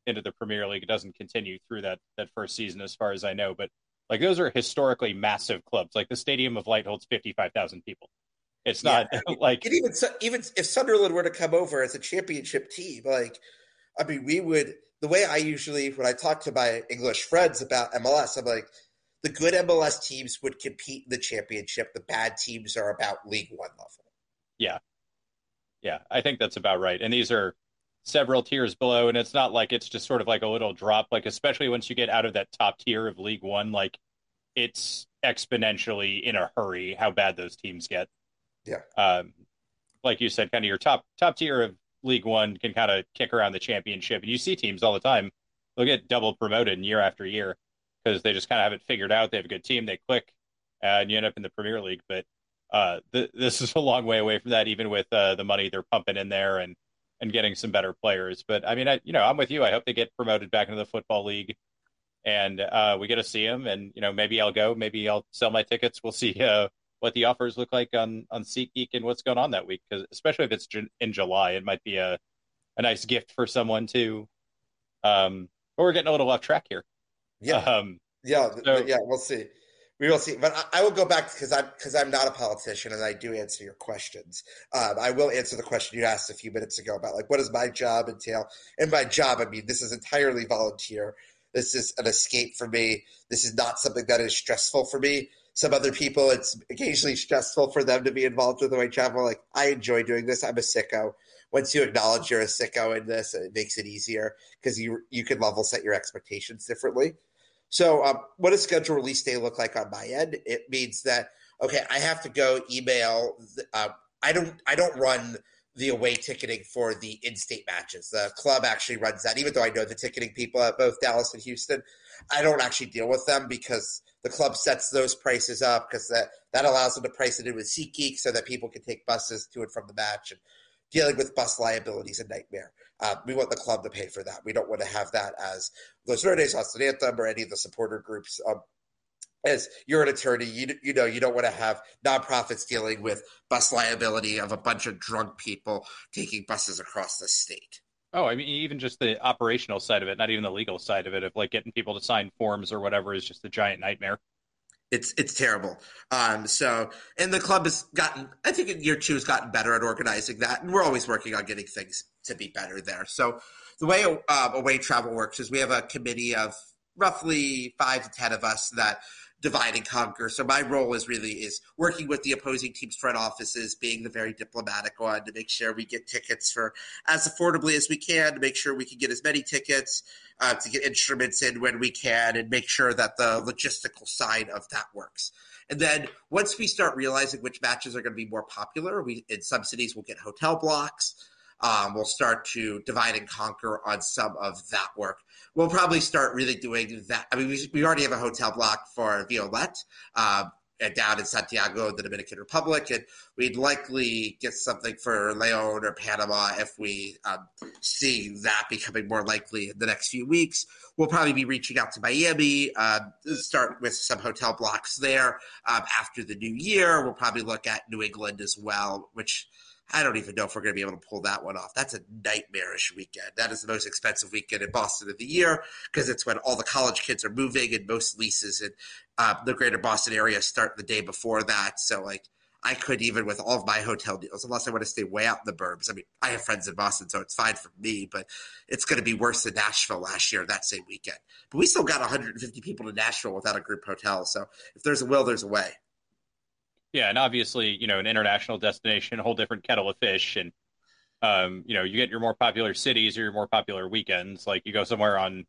into the Premier League. It doesn't continue through that that first season, as far as I know. But like those are historically massive clubs. Like the Stadium of Light holds fifty five thousand people. It's not Yeah, I mean, like And even even if Sunderland were to come over as a championship team, like I mean, we would. The way I usually, when I talk to my English friends about MLS, I'm like, the good MLS teams would compete in the championship. The bad teams are about League One level. yeah, yeah. I think that's about right. And these are several tiers below, and it's not like it's just sort of like a little drop. Like especially once you get out of that top tier of League One, like it's exponentially in a hurry how bad those teams get. Yeah. Um, like you said, kind of your top top tier of League One can kind of kick around the championship, and you see teams all the time. They'll get double promoted year after year because they just kind of have it figured out. They have a good team, they click, uh, and you end up in the Premier League. But uh, th- this is a long way away from that, even with uh, the money they're pumping in there and and getting some better players. But I mean, I you know, I'm with you. I hope they get promoted back into the football league, and uh, we get to see them. And you know, maybe I'll go. Maybe I'll sell my tickets. We'll see uh, what the offers look like on on SeatGeek and what's going on that week. Because especially if it's in July, it might be a a nice gift for someone to. Um, but we're getting a little off track here. Yeah, Um, yeah, so- yeah. We'll see. We will see. But I, I will go back because I'm because I'm not a politician and I do answer your questions. Um, I will answer the question you asked a few minutes ago about like what does my job entail? And my job, I mean, this is entirely volunteer. This is an escape for me. This is not something that is stressful for me. Some other people, it's occasionally stressful for them to be involved with the right travel. Like I enjoy doing this. I'm a sicko. Once you acknowledge you're a sicko in this, it makes it easier because you you can level set your expectations differently. So, um, what does schedule release day look like on my end? It means that okay, I have to go email. Uh, I don't. I don't run the away ticketing for the in-state matches. The club actually runs that. Even though I know the ticketing people at both Dallas and Houston, I don't actually deal with them because the club sets those prices up because that that allows them to price it in with SeatGeek so that people can take buses to and from the match. And dealing with bus liability is a nightmare. Uh, we want the club to pay for that. We don't want to have that as Los Verdes, Austin Anthem, or any of the supporter groups. Um, as you're an attorney, you you know you don't want to have nonprofits dealing with bus liability of a bunch of drunk people taking buses across the state. Oh, I mean, even just the operational side of it, not even the legal side of it, of like getting people to sign forms or whatever, is just a giant nightmare. It's it's terrible. Um, so and the club has gotten, I think in year two has gotten better at organizing that, and we're always working on getting things to be better there. So the way uh, away travel works is we have a committee of roughly five to ten of us that divide and conquer. So my role is really is working with the opposing team's front offices, being the very diplomatic one to make sure we get tickets for as affordably as we can, to make sure we can get as many tickets, uh, to get instruments in when we can, and make sure that the logistical side of that works. And then once we start realizing which matches are going to be more popular, we in some cities we'll get hotel blocks. Um, we'll start to divide and conquer on some of that work. We'll probably start really doing that. I mean, we, we already have a hotel block for Violette and down in Santiago, the Dominican Republic, and we'd likely get something for Leon or Panama if we um, see that becoming more likely in the next few weeks. We'll probably be reaching out to Miami, uh, start with some hotel blocks there. Um, after the new year, we'll probably look at New England as well, which I don't even know if we're going to be able to pull that one off. That's a nightmarish weekend. That is the most expensive weekend in Boston of the year because it's when all the college kids are moving and most leases in uh, the greater Boston area start the day before that. So, like, I could even with all of my hotel deals, unless I want to stay way out in the burbs. I mean, I have friends in Boston, so it's fine for me, but it's going to be worse than Nashville last year that same weekend. But we still got 150 people to Nashville without a group hotel. So if there's a will, there's a way. Yeah, and obviously, you know, an international destination, a whole different kettle of fish, and um, you know, you get your more popular cities or your more popular weekends. Like you go somewhere on,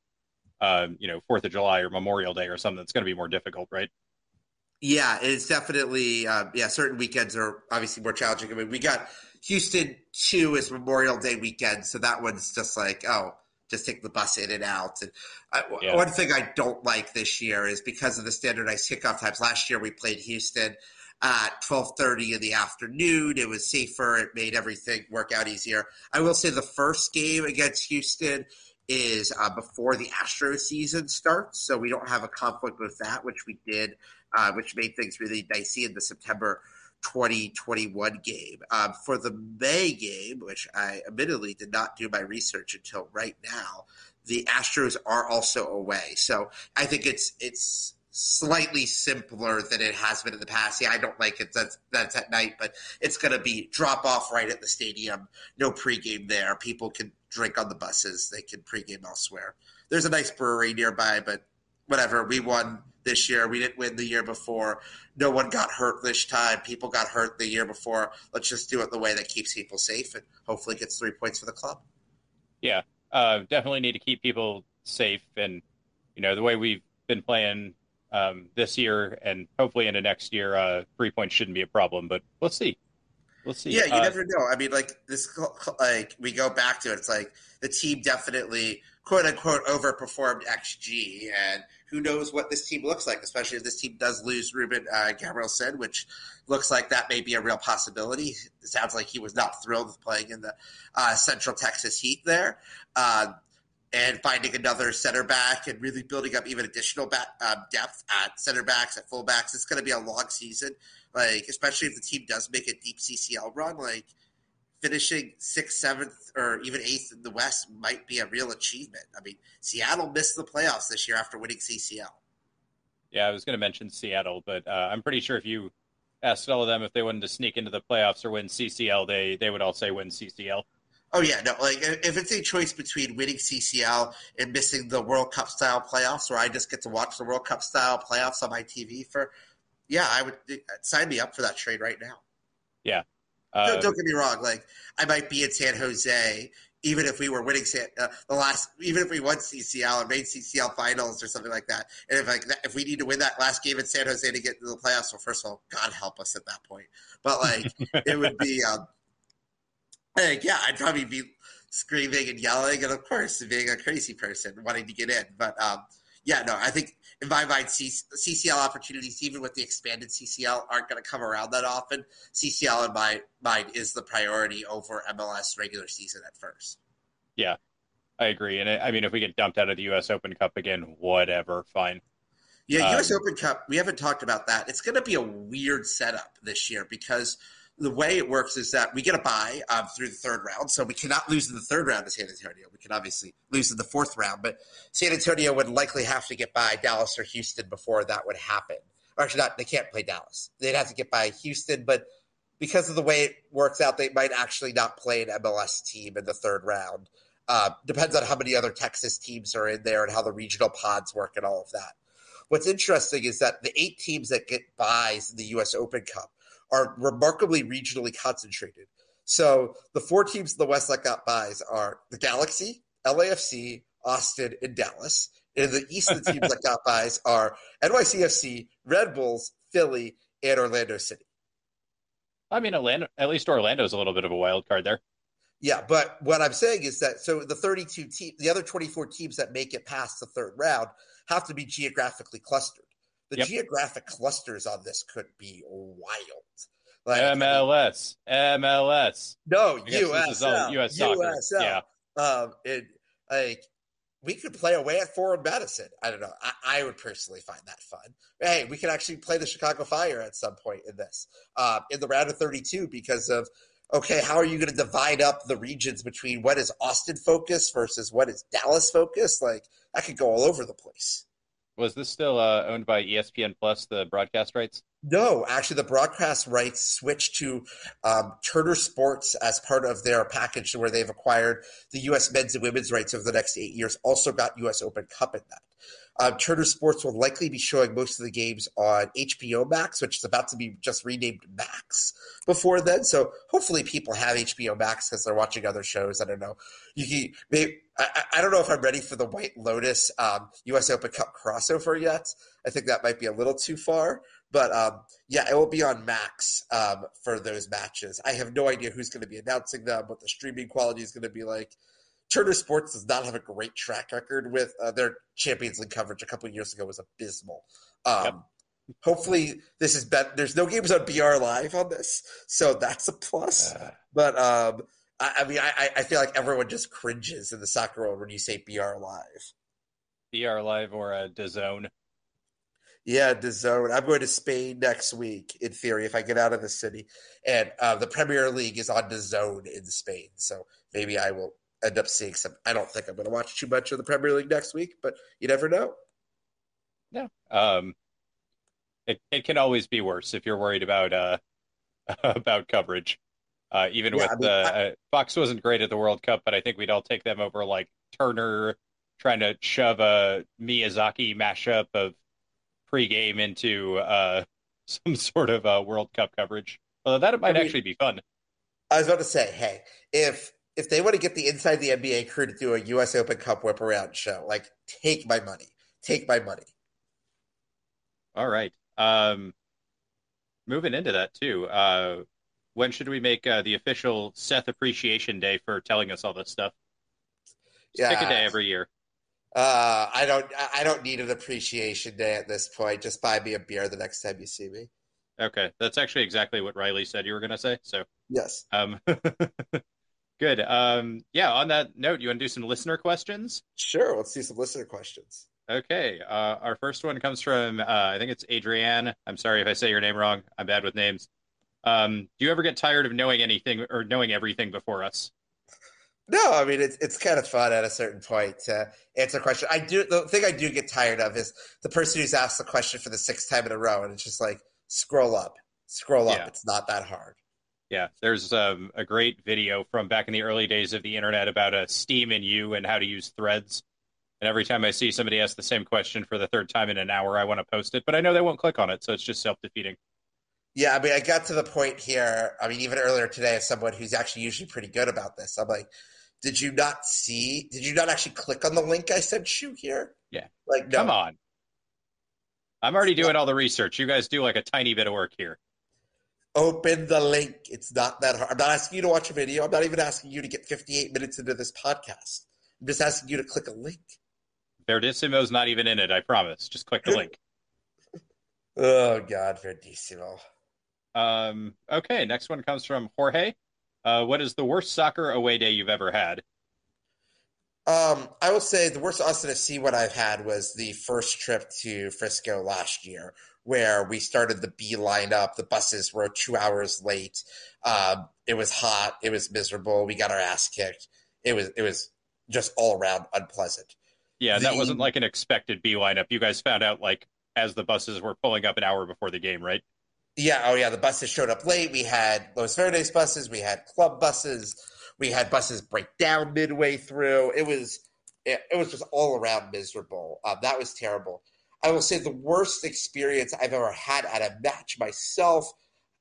um, you know, Fourth of July or Memorial Day or something that's going to be more difficult, right? Yeah, it's definitely uh, yeah. Certain weekends are obviously more challenging. I mean, we got Houston two is Memorial Day weekend, so that one's just like oh, just take the bus in and out. And I, yeah. one thing I don't like this year is because of the standardized kickoff times. Last year we played Houston at 12:30 in the afternoon. It was safer. It made everything work out easier. I will say the first game against Houston is uh, before the Astro season starts, so we don't have a conflict with that, which we did uh, which made things really dicey in the September 2021 game. Um, for the May game, which I admittedly did not do my research until right now, the Astros are also away. So I think it's it's slightly simpler than it has been in the past. Yeah, I don't like it that's that's at night, but it's going to be drop off right at the stadium. No pregame there. People can drink on the buses. They can pregame elsewhere. There's a nice brewery nearby, but whatever. We won this year. We didn't win the year before. No one got hurt this time. People got hurt the year before. Let's just do it the way that keeps people safe and hopefully gets three points for the club. Yeah, uh, definitely need to keep people safe. And, you know, the way we've been playing um, this year and hopefully into next year, uh, three points shouldn't be a problem. But we'll see. We'll see. Yeah, you uh, never know. I mean, like this, like we go back to it. It's like the team definitely quote unquote overperformed XG, and who knows what this team looks like, especially if this team does lose Ruben uh, Gabrielsen, which looks like that may be a real possibility. It sounds like he was not thrilled with playing in the uh, Central Texas Heat there. Uh, and finding another center back and really building up even additional back, um, depth at center backs, at fullbacks. It's going to be a long season, like especially if the team does make a deep CCL run. Like finishing sixth, seventh, or even eighth in the West might be a real achievement. I mean, Seattle missed the playoffs this year after winning CCL. Yeah, I was going to mention Seattle, but uh, I'm pretty sure if you asked all of them if they wanted to sneak into the playoffs or win CCL, they they would all say win CCL. Oh yeah, no. Like if it's a choice between winning CCL and missing the World Cup style playoffs, where I just get to watch the World Cup style playoffs on my TV for, yeah, I would sign me up for that trade right now. Yeah, uh, don't, don't, get me wrong. Like I might be in San Jose, even if we were winning San, uh, the last, even if we won CCL or made CCL finals or something like that. And if like that, if we need to win that last game in San Jose to get to the playoffs, well, first of all, God help us at that point. But like it would be, um, like yeah, I'd probably be screaming and yelling, and of course, being a crazy person wanting to get in. But um, yeah, no, I think in my mind, CCL opportunities, even with the expanded CCL, aren't going to come around that often. CCL, in my mind, is the priority over MLS regular season at first. Yeah, I agree. And I mean, if we get dumped out of the U.S. Open Cup again, whatever, fine. Yeah, um, U.S. Open Cup, we haven't talked about that. It's going to be a weird setup this year because – the way it works is that we get a bye um, through the third round, so we cannot lose in the third round to San Antonio. We can obviously lose in the fourth round, but San Antonio would likely have to get by Dallas or Houston before that would happen. Or actually, not they can't play Dallas. They'd have to get by Houston, but because of the way it works out, they might actually not play an MLS team in the third round. Uh, depends on how many other Texas teams are in there and how the regional pods work and all of that. What's interesting is that the eight teams that get byes in the U.S. Open Cup are remarkably regionally concentrated. So the four teams in the West that got byes are the Galaxy, LAFC, Austin, and Dallas. And in the East, the teams that got byes are NYCFC, Red Bulls, Philly, and Orlando City. I mean, Orlando, at least Orlando's a little bit of a wild card there. Yeah, but what I'm saying is that so the 32 teams, the other 24 teams that make it past the third round have to be geographically clustered. The yep. geographic clusters on this could be wild. Like, MLS, MLS. No, USL, US soccer. USL. Yeah. Um, it, like we could play away at Forward Madison. I don't know. I, I, would personally find that fun. Hey, we could actually play the Chicago Fire at some point in this, um, in the round of 32 because of okay, how are you going to divide up the regions between what is Austin focused versus what is Dallas focused? Like that could go all over the place. Was this still uh, owned by ESPN Plus, the broadcast rights? No, actually, the broadcast rights switched to um, Turner Sports as part of their package, where they've acquired the U.S. men's and women's rights over the next eight years. Also, got U.S. Open Cup in that. Uh, Turner Sports will likely be showing most of the games on HBO Max, which is about to be just renamed Max before then. So hopefully people have HBO Max because they're watching other shows. I don't know. You can, maybe, I, I don't know if I'm ready for the White Lotus um, U.S. Open Cup crossover yet. I think that might be a little too far. But um, yeah, it will be on Max um, for those matches. I have no idea who's going to be announcing them, what the streaming quality is going to be like. Turner Sports does not have a great track record with uh, their Champions League coverage. A couple years ago was abysmal. Um, yep. Hopefully, this is better. There's no games on BR Live on this, so that's a plus. Uh, but um, I, I, mean, I, I feel like everyone just cringes in the soccer world when you say BR Live. BR Live or a DAZN. Yeah, DAZN. I'm going to Spain next week, in theory, if I get out of the city. And uh, the Premier League is on DAZN in Spain, so maybe I will end up seeing some. I don't think I'm going to watch too much of the Premier League next week, but you never know. Yeah. Um, it it can always be worse if you're worried about uh about coverage. Uh, even yeah, with I mean, I, uh, Fox wasn't great at the World Cup, but I think we'd all take them over like Turner trying to shove a Miyazaki mashup of pregame into uh, some sort of uh, World Cup coverage. Although that might I mean, actually be fun. I was about to say, hey, if if they want to get the inside the NBA crew to do a U.S. Open Cup whip around show, like take my money, take my money. All right. Um, moving into that too. Uh, when should we make uh, the official Seth Appreciation Day for telling us all this stuff? Just yeah, pick a day every year. Uh, I don't. I don't need an appreciation day at this point. Just buy me a beer the next time you see me. Okay, that's actually exactly what Riley said you were going to say. So yes. Um, good. Um, yeah. On that note, you want to do some listener questions? Sure. Let's do some listener questions. Okay. Uh, our first one comes from uh, I think it's Adrienne. I'm sorry if I say your name wrong. I'm bad with names. Um, do you ever get tired of knowing anything or knowing everything before us? No, I mean it's it's kind of fun at a certain point to answer a question. I do the thing I do get tired of is the person who's asked the question for the sixth time in a row, and it's just like scroll up, scroll up. Yeah. It's not that hard. Yeah, there's um, a great video from back in the early days of the internet about a Steam and you and how to use threads. And every time I see somebody ask the same question for the third time in an hour, I want to post it, but I know they won't click on it, so it's just self defeating. Yeah, I mean, I got to the point here. I mean, even earlier today, as someone who's actually usually pretty good about this, I'm like, did you not see? Did you not actually click on the link I sent you here? Yeah. Like, no. come on. I'm already doing all the research. You guys do like a tiny bit of work here. Open the link. It's not that hard. I'm not asking you to watch a video. I'm not even asking you to get 58 minutes into this podcast. I'm just asking you to click a link. Verdissimo's not even in it. I promise. Just click the link. oh God, Verdissimo. Um. Okay. Next one comes from Jorge. Uh, what is the worst soccer away day you've ever had? Um, I will say the worst Austin FC what I've had was the first trip to Frisco last year, where we started the B lineup. The buses were two hours late. Um, it was hot. It was miserable. We got our ass kicked. It was it was just all around unpleasant. Yeah, the, that wasn't like an expected B lineup. You guys found out like as the buses were pulling up an hour before the game, right? Yeah, oh yeah, the buses showed up late. We had Los Verdes buses, we had club buses, we had buses break down midway through. It was it, it was just all around miserable. Um, that was terrible. I will say the worst experience I've ever had at a match myself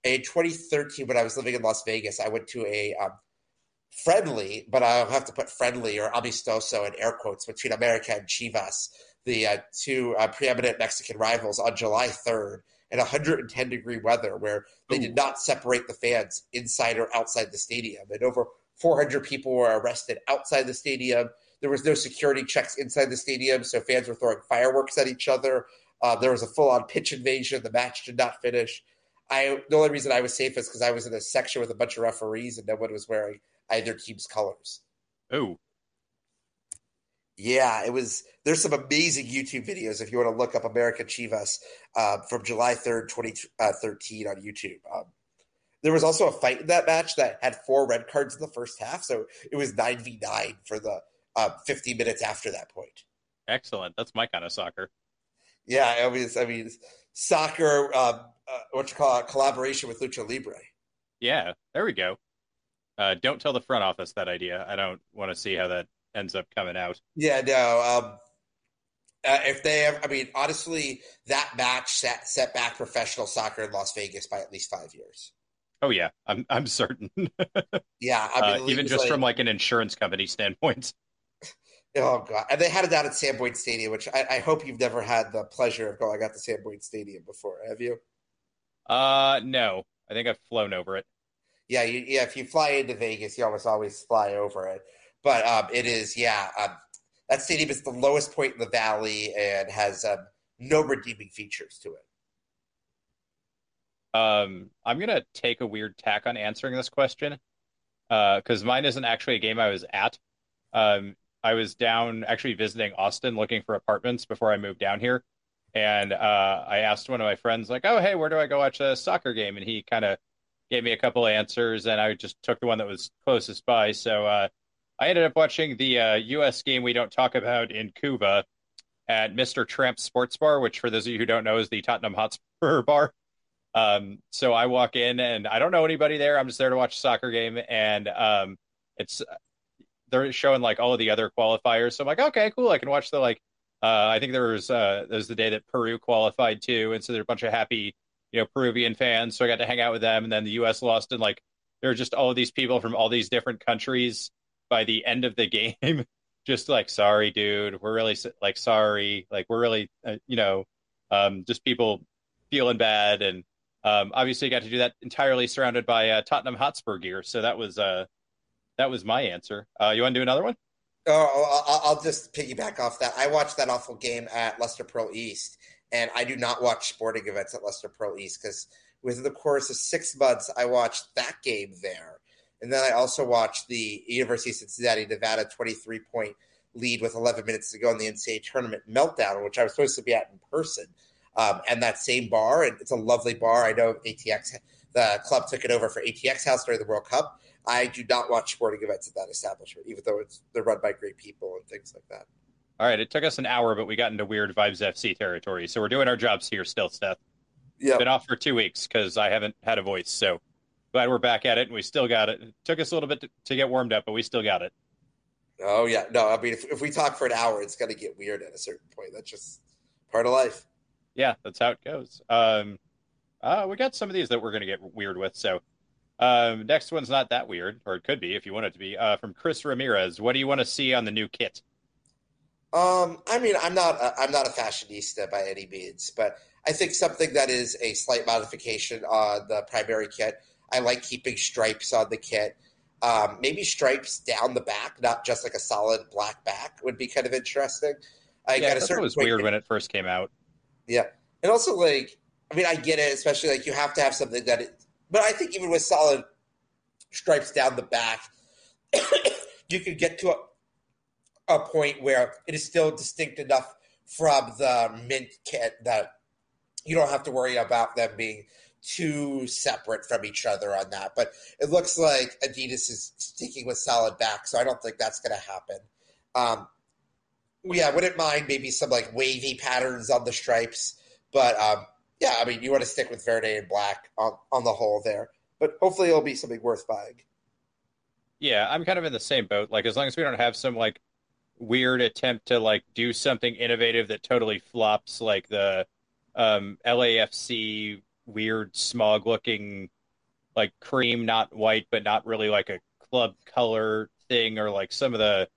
in 2013 when I was living in Las Vegas. I went to a um, friendly, but I'll have to put friendly or amistoso in air quotes between America and Chivas, the uh, two uh, preeminent Mexican rivals, on July 3rd in 110 degree weather where they Ooh. did not separate the fans inside or outside the stadium. And over 400 people were arrested outside the stadium. There was no security checks inside the stadium, so fans were throwing fireworks at each other. Uh, there was a full on pitch invasion. The match did not finish. I the only reason I was safe is because I was in a section with a bunch of referees and no one was wearing either team's colors. Oh, yeah, it was. There's some amazing YouTube videos if you want to look up America Chivas uh, from July 3rd, 2013 uh, on YouTube. Um, there was also a fight in that match that had four red cards in the first half, so it was nine v nine for the uh, 50 minutes after that point. Excellent. That's my kind of soccer. Yeah, I mean, I mean, soccer. Um, uh, what you call it, collaboration with Lucha Libre. Yeah, there we go. Uh, don't tell the front office that idea. I don't want to see how that ends up coming out. Yeah, no. Um, uh, if they, have, I mean, honestly, that match set, set back professional soccer in Las Vegas by at least five years. Oh yeah, I'm I'm certain. yeah, I mean, uh, even just like, from like an insurance company standpoint. Oh god, and they had it down at Sam Boyd Stadium, which I, I hope you've never had the pleasure of going out to Sam Boyd Stadium before, have you? Uh, no. I think I've flown over it. Yeah, you, yeah. If you fly into Vegas, you almost always fly over it. But um, it is, yeah. Um, that stadium is the lowest point in the valley and has um, no redeeming features to it. Um, I'm gonna take a weird tack on answering this question because uh, mine isn't actually a game I was at. Um, I was down actually visiting Austin, looking for apartments before I moved down here, and uh, I asked one of my friends, like, "Oh, hey, where do I go watch a soccer game?" And he kind of gave me a couple answers, and I just took the one that was closest by. So uh, I ended up watching the uh, U.S. game we don't talk about in Cuba at Mr. Tramp Sports Bar, which, for those of you who don't know, is the Tottenham Hotspur bar. Um, so I walk in, and I don't know anybody there. I'm just there to watch a soccer game, and um, it's they're showing like all of the other qualifiers. So I'm like, okay, cool. I can watch the like uh, I think there was uh, there was the day that Peru qualified too, and so there are a bunch of happy, you know, Peruvian fans. So I got to hang out with them, and then the U.S. lost, and like there are just all of these people from all these different countries by the end of the game, just like, sorry, dude, we're really like sorry, like we're really, uh, you know, um, just people feeling bad, and um, obviously got to do that entirely surrounded by uh, Tottenham Hotspur gear. So that was uh, that was my answer. Uh, you want to do another one? Oh, I'll just piggyback off that. I watched that awful game at Lustre Pearl East, and I do not watch sporting events at Lustre Pearl East because within the course of six months, I watched that game there. And then I also watched the University of Cincinnati Nevada 23 point lead with 11 minutes to go in the NCAA tournament meltdown, which I was supposed to be at in person. Um, and that same bar, and it's a lovely bar. I know ATX, the club took it over for ATX House during the World Cup. I do not watch sporting events at that establishment, even though it's they're run by great people and things like that. All right, it took us an hour, but we got into weird vibes FC territory, so we're doing our jobs here still, Seth. Yeah, been off for two weeks because I haven't had a voice, so glad we're back at it, and we still got it. it took us a little bit to, to, get warmed up, but we still got it. Oh yeah, no, I mean, if, if we talk for an hour, it's going to get weird at a certain point. That's just part of life. Yeah, that's how it goes. Um, uh, we got some of these that we're going to get weird with, so um, next one's not that weird, or it could be if you want it to be. Uh, from Chris Ramirez, what do you want to see on the new kit? Um, I mean, I'm not a, I'm not a fashionista by any means, but I think something that is a slight modification on the primary kit. I like keeping stripes on the kit. Um, maybe stripes down the back, not just like a solid black back, would be kind of interesting. I yeah, that was weird when it first came out. Yeah, and also like, I mean, I get it, especially like you have to have something that but I think even with solid stripes down the back, you could get to a, a point where it is still distinct enough from the mint kit that you don't have to worry about them being too separate from each other on that. But it looks like Adidas is sticking with solid back, so I don't think that's going to happen. Um, yeah, I wouldn't mind maybe some like wavy patterns on the stripes, but um, yeah, I mean, you want to stick with Verde and Black on, on the whole there, but hopefully it'll be something worth buying. Yeah, I'm kind of in the same boat. Like, as long as we don't have some like weird attempt to like do something innovative that totally flops, like the um, LAFC weird smog looking like cream, not white, but not really like a club color thing, or like some of the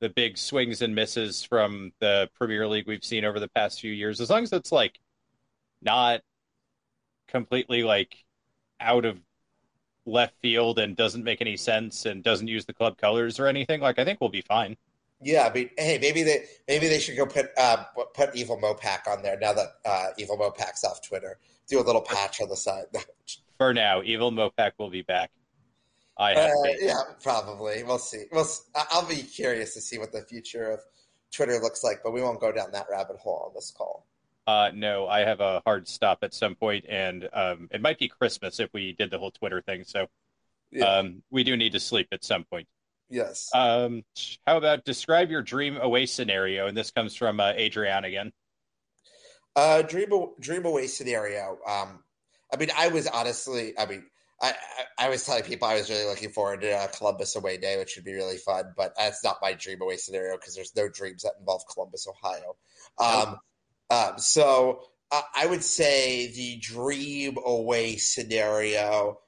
the big swings and misses from the Premier League we've seen over the past few years. As long as it's like not completely like out of left field and doesn't make any sense and doesn't use the club colors or anything, like I think we'll be fine. Yeah, I mean, hey, maybe they maybe they should go put uh, put Evil Mopac on there now that uh, Evil Mopac's off Twitter. Do a little patch on the side. For now, Evil Mopac will be back. I have uh, yeah, probably. We'll see. We'll. I'll be curious to see what the future of Twitter looks like, but we won't go down that rabbit hole on this call. Uh, no, I have a hard stop at some point, and um, it might be Christmas if we did the whole Twitter thing. So Yeah. um, we do need to sleep at some point. yes. Um, how about describe your dream away scenario? And this comes from uh, Adrian again. Uh, dream dream away scenario. Um, I mean, I was honestly, I mean, I, I I was telling people I was really looking forward to uh, Columbus away day, which would be really fun. But that's not my dream away scenario because there's no dreams that involve Columbus, Ohio. Um, um, so uh, I would say the dream away scenario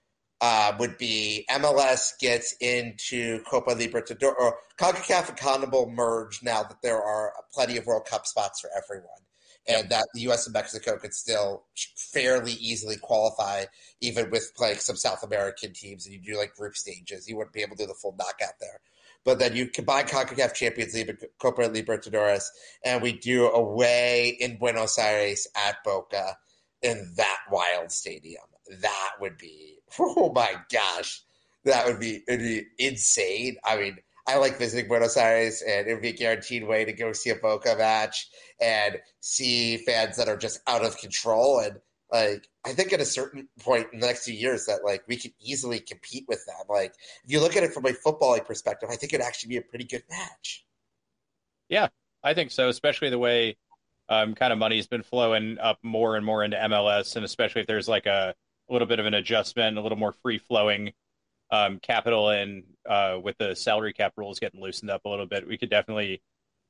uh, would be MLS gets into Copa Libertadores or CONCACAF and CONMEBOL merge now that there are plenty of World Cup spots for everyone and that the U.S. and Mexico could still fairly easily qualify, even with playing some South American teams. And you do like group stages, you wouldn't be able to do the full knockout there. But then you combine CONCACAF Champions League and Copa Libertadores, and we do away in Buenos Aires at Boca in that wild stadium. That would be, oh my gosh, that would be, it'd be insane. I mean, I like visiting Buenos Aires, and it would be a guaranteed way to go see a Boca match and see fans that are just out of control. And like, I think at a certain point in the next few years that like we could easily compete with them. Like, if you look at it from a footballing perspective, I think it'd actually be a pretty good match. Yeah, I think so, especially the way um, kind of money's been flowing up more and more into MLS, and especially if there's like a, a little bit of an adjustment, a little more free flowing um, capital, and uh, with the salary cap rules getting loosened up a little bit, we could definitely.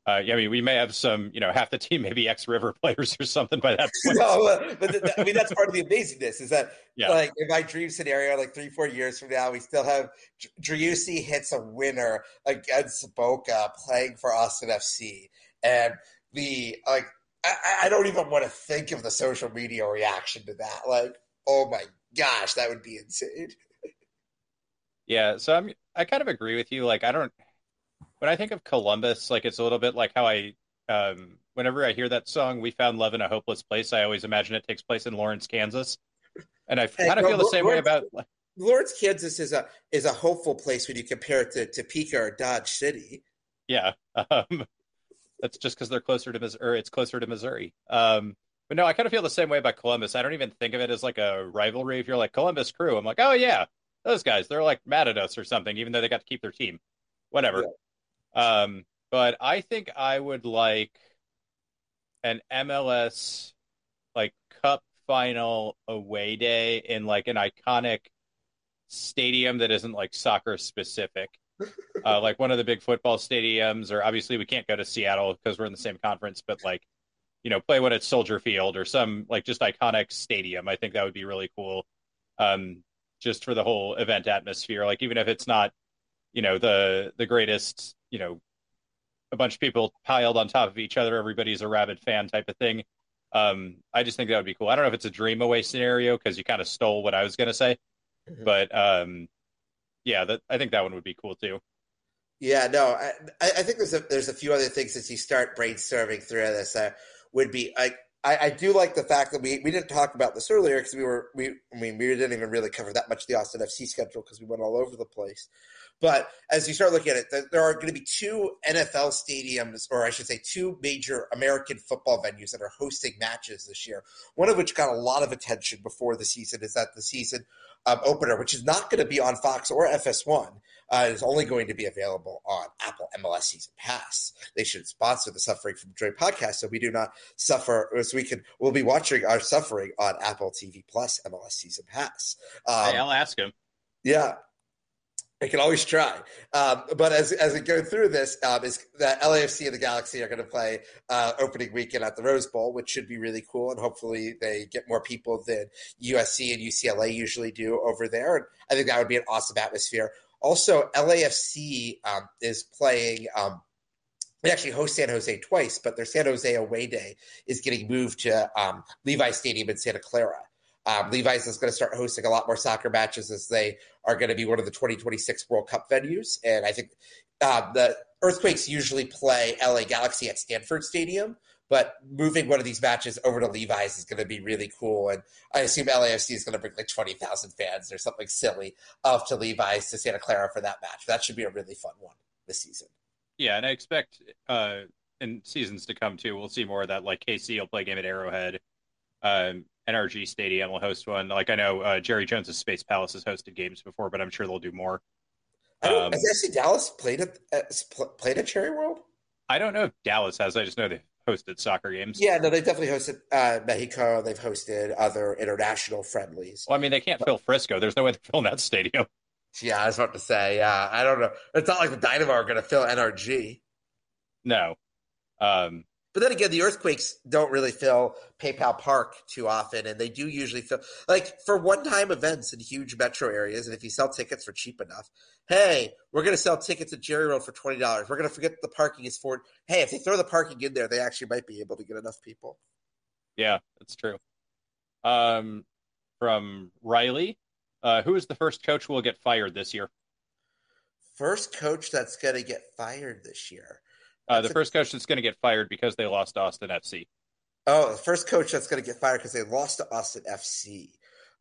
Uh, yeah, I mean, we may have some, you know, half the team maybe ex-River players or something by that point. no, but th- th- I mean that's part of the amazingness is that Yeah. like in my dream scenario, like three four years from now, we still have Dr- Driussi hits a winner against Boca playing for Austin FC, and the like I, I don't even want to think of the social media reaction to that. Like, oh my gosh, that would be insane. Yeah, so I'm I kind of agree with you. Like I don't when I think of Columbus, like it's a little bit like how I um whenever I hear that song, We Found Love in a Hopeless Place, I always imagine it takes place in Lawrence, Kansas. And I kind of feel the same way about Lawrence, Kansas is a is a hopeful place when you compare it to Topeka or Dodge City. yeah. Um that's just because they're closer to Missouri. It's closer to Missouri. Um, but no, I kind of feel the same way about Columbus. I don't even think of it as like a rivalry. If you're like Columbus Crew, I'm like, oh yeah, those guys. They're like mad at us or something, even though they got to keep their team. Whatever. Um, but I think I would like an MLS like cup final away day in like an iconic stadium that isn't like soccer specific. Uh, like one of the big football stadiums, or obviously we can't go to Seattle because we're in the same conference, but like, you know, play one at Soldier Field or some like just iconic stadium. I think that would be really cool. Um, just for the whole event atmosphere. Like even if it's not, you know, the the greatest, you know, a bunch of people piled on top of each other, everybody's a rabid fan type of thing. Um, I just think that would be cool. I don't know if it's a dream away scenario because you kind of stole what I was gonna say, Mhm. but um, yeah, that I think that one would be cool too. Yeah, no, I, I think there's a there's a few other things as you start brainstorming through this. Uh, would be I, I I do like the fact that we we didn't talk about this earlier because we were we I mean we didn't even really cover that much of the Austin FC schedule because we went all over the place. But as you start looking at it, there- there are going to be two NFL stadiums, or I should say, two major American football venues that are hosting matches this year. One of which got a lot of attention before the season is that the season um, opener, which is not going to be on Fox or FS1, uh, is only going to be available on Apple MLS Season Pass. They should sponsor the Suffering from Joy podcast so we do not suffer, so we can, we'll be watching our suffering on Apple TV Plus MLS Season Pass. Um, hey, I'll ask him. yeah. I can always try. Um, but as, as we go through this, um, is that LAFC and the Galaxy are going to play uh, opening weekend at the Rose Bowl, which should be really cool. And hopefully they get more people than USC and UCLA usually do over there. And I think that would be an awesome atmosphere. Also, LAFC um, is playing. Um, they actually host San Jose twice, but their San Jose away day is getting moved to um, Levi Stadium in Santa Clara. Um, Levi's is going to start hosting a lot more soccer matches as they are going to be one of the 2026 World Cup venues. And I think uh, the Earthquakes usually play LA Galaxy at Stanford Stadium, but moving one of these matches over to Levi's is going to be really cool. And I assume LAFC is going to bring like 20,000 fans or something silly up to Levi's to Santa Clara for that match. That should be a really fun one this season. Yeah, and I expect uh, in seasons to come too. We'll see more of that. Like KC will play a game at Arrowhead. Um, NRG Stadium will host one. Like I know uh, Jerry Jones's Space Palace has hosted games before, but I'm sure they'll do more. I don't, Um, has FC Dallas played at uh, played at Jerry World? I don't know if Dallas has. I just know they hosted soccer games. Yeah, no, they definitely hosted uh, Mexico. They've hosted other international friendlies. Well, I mean, they can't fill Frisco. There's no way they're filling that stadium. Yeah, I was about to say. Yeah, I don't know. It's not like the Dynamo are going to fill NRG. No. Um, But then again, the earthquakes don't really fill PayPal Park too often, and they do usually fill like for one-time events in huge metro areas. And if you sell tickets for cheap enough, hey, we're going to sell tickets at Jerry World for twenty dollars. We're going to forget the parking is for. Hey, if they throw the parking in there, they actually might be able to get enough people. yeah, that's true. Um, from Riley, uh, who is the first coach who will get fired this year? First coach that's going to get fired this year. Uh, the first coach that's going to get fired because they lost to Austin FC. Oh, the first coach that's going to get fired because they lost to Austin FC.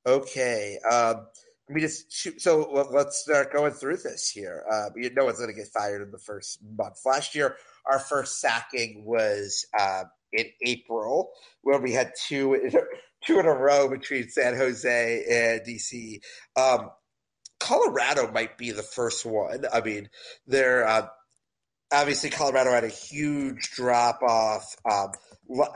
Okay. Um, let me just shoot. So let- let's start going through this here. Uh, you no one's going to get fired in the first month. Last year, our first sacking was uh, in April, where we had two in, two in a row between San Jose and DC. Um, Colorado might be the first one. I mean, they're uh, obviously Colorado had a huge drop off um,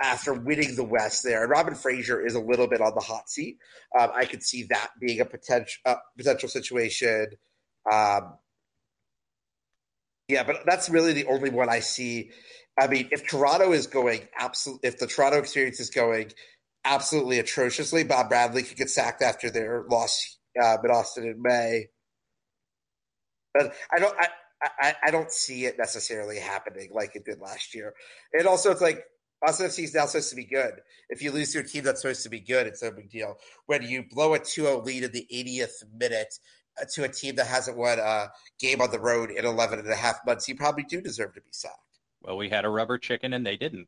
after winning the West there. And Robin Fraser is a little bit on the hot seat. Um, I could see that being a potential uh, potential situation. Um, yeah, but that's really the only one I see. I mean, if Toronto is going absolutely, if the Toronto experience is going absolutely atrociously, Bob Bradley could get sacked after their loss uh, in Austin in May. But I don't. I, I, I don't see it necessarily happening like it did last year. And also, it's like Austin FC is now supposed to be good. If you lose to a team that's supposed to be good, it's no big deal. When you blow a 2 0 lead in the 80th minute uh, to a team that hasn't won a game on the road in 11 and a half months, you probably do deserve to be sacked. Well, we had a rubber chicken and they didn't.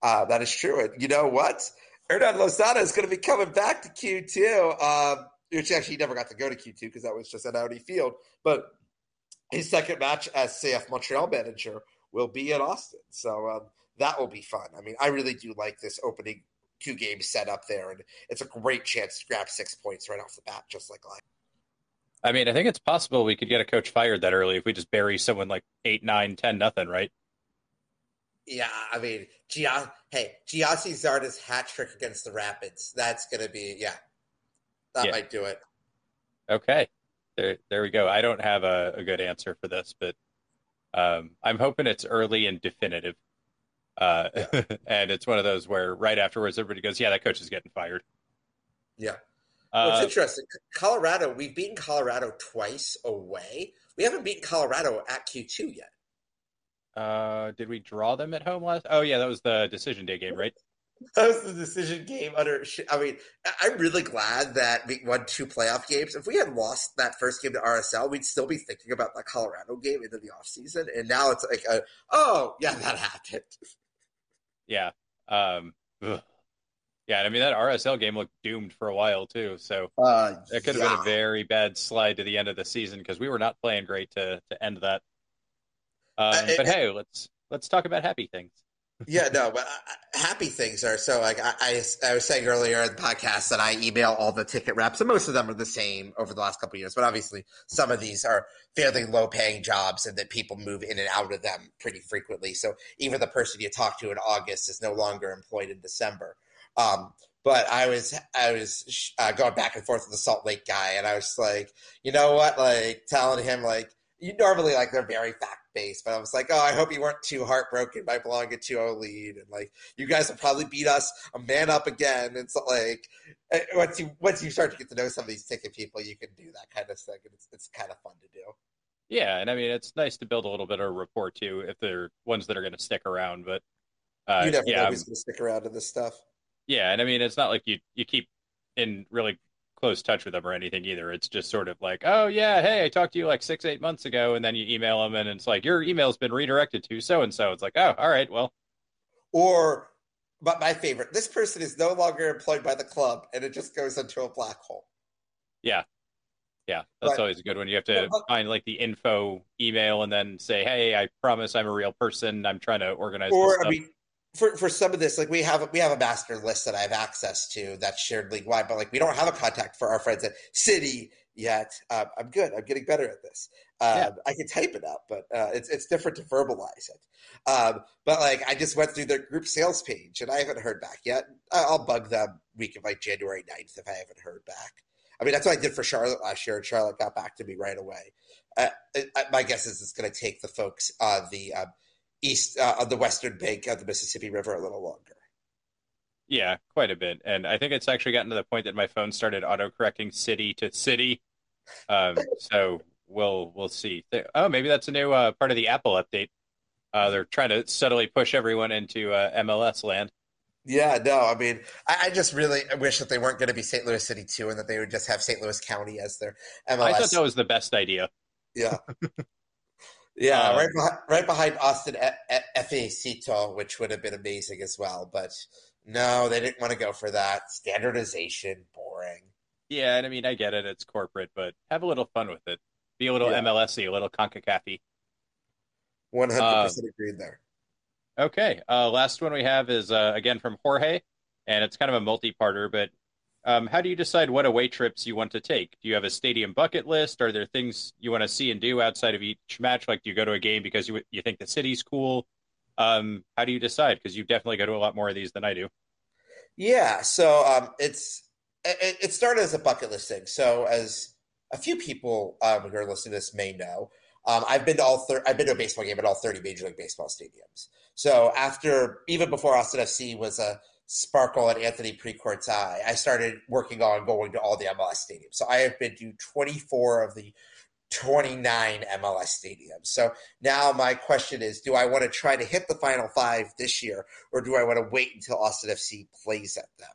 Uh, that is true. And you know what? Hernan Losada is going to be coming back to Q2, um, which actually never got to go to Q2 because that was just at Audi Field. But his second match as CF Montreal manager will be in Austin. So um, that will be fun. I mean, I really do like this opening two game setup there, and it's a great chance to grab six points right off the bat, just like last. I mean, I think it's possible we could get a coach fired that early if we just bury someone like eight, nine, ten, nothing, right? Yeah, I mean, Gia- hey, Gyasi Zardes' hat trick against the Rapids. That's going to be, yeah, that Yeah. might do it. Okay, there, there we go. I don't have a, a good answer for this, but um, I'm hoping it's early and definitive. Uh, and it's one of those where right afterwards everybody goes, "Yeah, that coach is getting fired." Yeah. Well, Uh, it's interesting. Colorado, we've beaten Colorado twice away. We haven't beaten Colorado at Q2 yet. uh, did we draw them at home last? Oh yeah, that was the decision day game, right? That was the decision game under. I mean, I'm really glad that we won two playoff games. If we had lost that first game to RSL, we'd still be thinking about the Colorado game into the offseason. And now it's like, a, oh, yeah, that happened. Yeah. Um, ugh. yeah, and I mean that RSL game looked doomed for a while too. So Uh, It could have been a very bad slide to the end of the season because we were not playing great to to end that. Um, Uh, it- but hey, let's let's talk about happy things. Yeah, no, but uh, happy things are so like I, I, I was saying earlier in the podcast that I email all the ticket reps, and most of them are the same over the last couple of years. But obviously, some of these are fairly low paying jobs, and that people move in and out of them pretty frequently. So even the person you talk to in August is no longer employed in December. Um, but I was I was uh, going back and forth with the Salt Lake guy, and I was like, you know what, like telling him like you normally like they're very fact based, but I was like, oh, I hope you weren't too heartbroken by blowing a 2-0 lead, and like you guys will probably beat us a man up again. And so like eh, once you once you start to get to know some of these ticket people, you can do that kind of thing, and it's it's kind of fun to do. Yeah, and I mean it's nice to build a little bit of a rapport too if they're ones that are going to stick around. But uh, you never yeah, know who's going to stick around to this stuff. yeah, and I mean it's not like you you keep in really close touch with them or anything either. It's just sort of like, oh yeah, hey, I talked to you like six eight months ago, and then you email them, and it's like your email's been redirected to so and so. It's like, oh, all right, well, Or, but my favorite, this person is no longer employed by the club, and it just goes into a black hole. Yeah. Yeah, that's But- always a good one. You have to But- find like the info email and then say, "Hey, I promise I'm a real person. I'm trying to organize." or. I mean, for for some of this, like we have we have a master list that I have access to that's shared league wide, but like we don't have a contact for our friends at City yet. Um, I'm good. I'm getting better at this. Um, Yeah. I can type it up, but uh, it's it's different to verbalize it. Um, but like I just went through their group sales page and I haven't heard back yet. I'll bug them week of like January 9th if I haven't heard back. I mean, that's what I did for Charlotte last year, and Charlotte got back to me right away. Uh, I- my guess is it's going to take the folks on the um, east, uh, on the western bank of the Mississippi River a little longer. Yeah, quite a bit. And I think it's actually gotten to the point that my phone started autocorrecting city to city. Um, so we'll we'll see. Oh, maybe that's a new uh, part of the Apple update. Uh, they're trying to subtly push everyone into uh, MLS land. Yeah, no, I mean, I, I just really wish that they weren't going to be St. Louis City too, and that they would just have St. Louis County as their MLS. I thought that was the best idea. Yeah. Yeah, Uh, right, behind, right behind Austin Efecito, which would have been amazing as well. But no, they didn't want to go for that. Standardization, boring. Yeah, and I mean, I get it; it's corporate, but have a little fun with it. Be a little Yeah. MLSy, a little Concacaf. 100% agreed there. Okay. Uh, last one we have is uh, again from Jorge, and it's kind of a multi-parter. But um, how do you decide what away trips you want to take? Do you have a stadium bucket list? Are there things you want to see and do outside of each match? Like, do you go to a game because you you think the city's cool? Um, how do you decide? Because you definitely go to a lot more of these than I do. Yeah, so um, it's it, it started as a bucket list thing. So as a few people um, who are listening to this may know, um, I've been to all thir- I've been to a baseball game at all thirty Major League Baseball stadiums. So after even before Austin FC was a sparkle at Anthony Precourt's eye, I started working on going to all the MLS stadiums. So I have been to twenty four of the 29 MLS stadiums. So now my question is do I want to try to hit the final five this year or do I want to wait until Austin FC plays at them?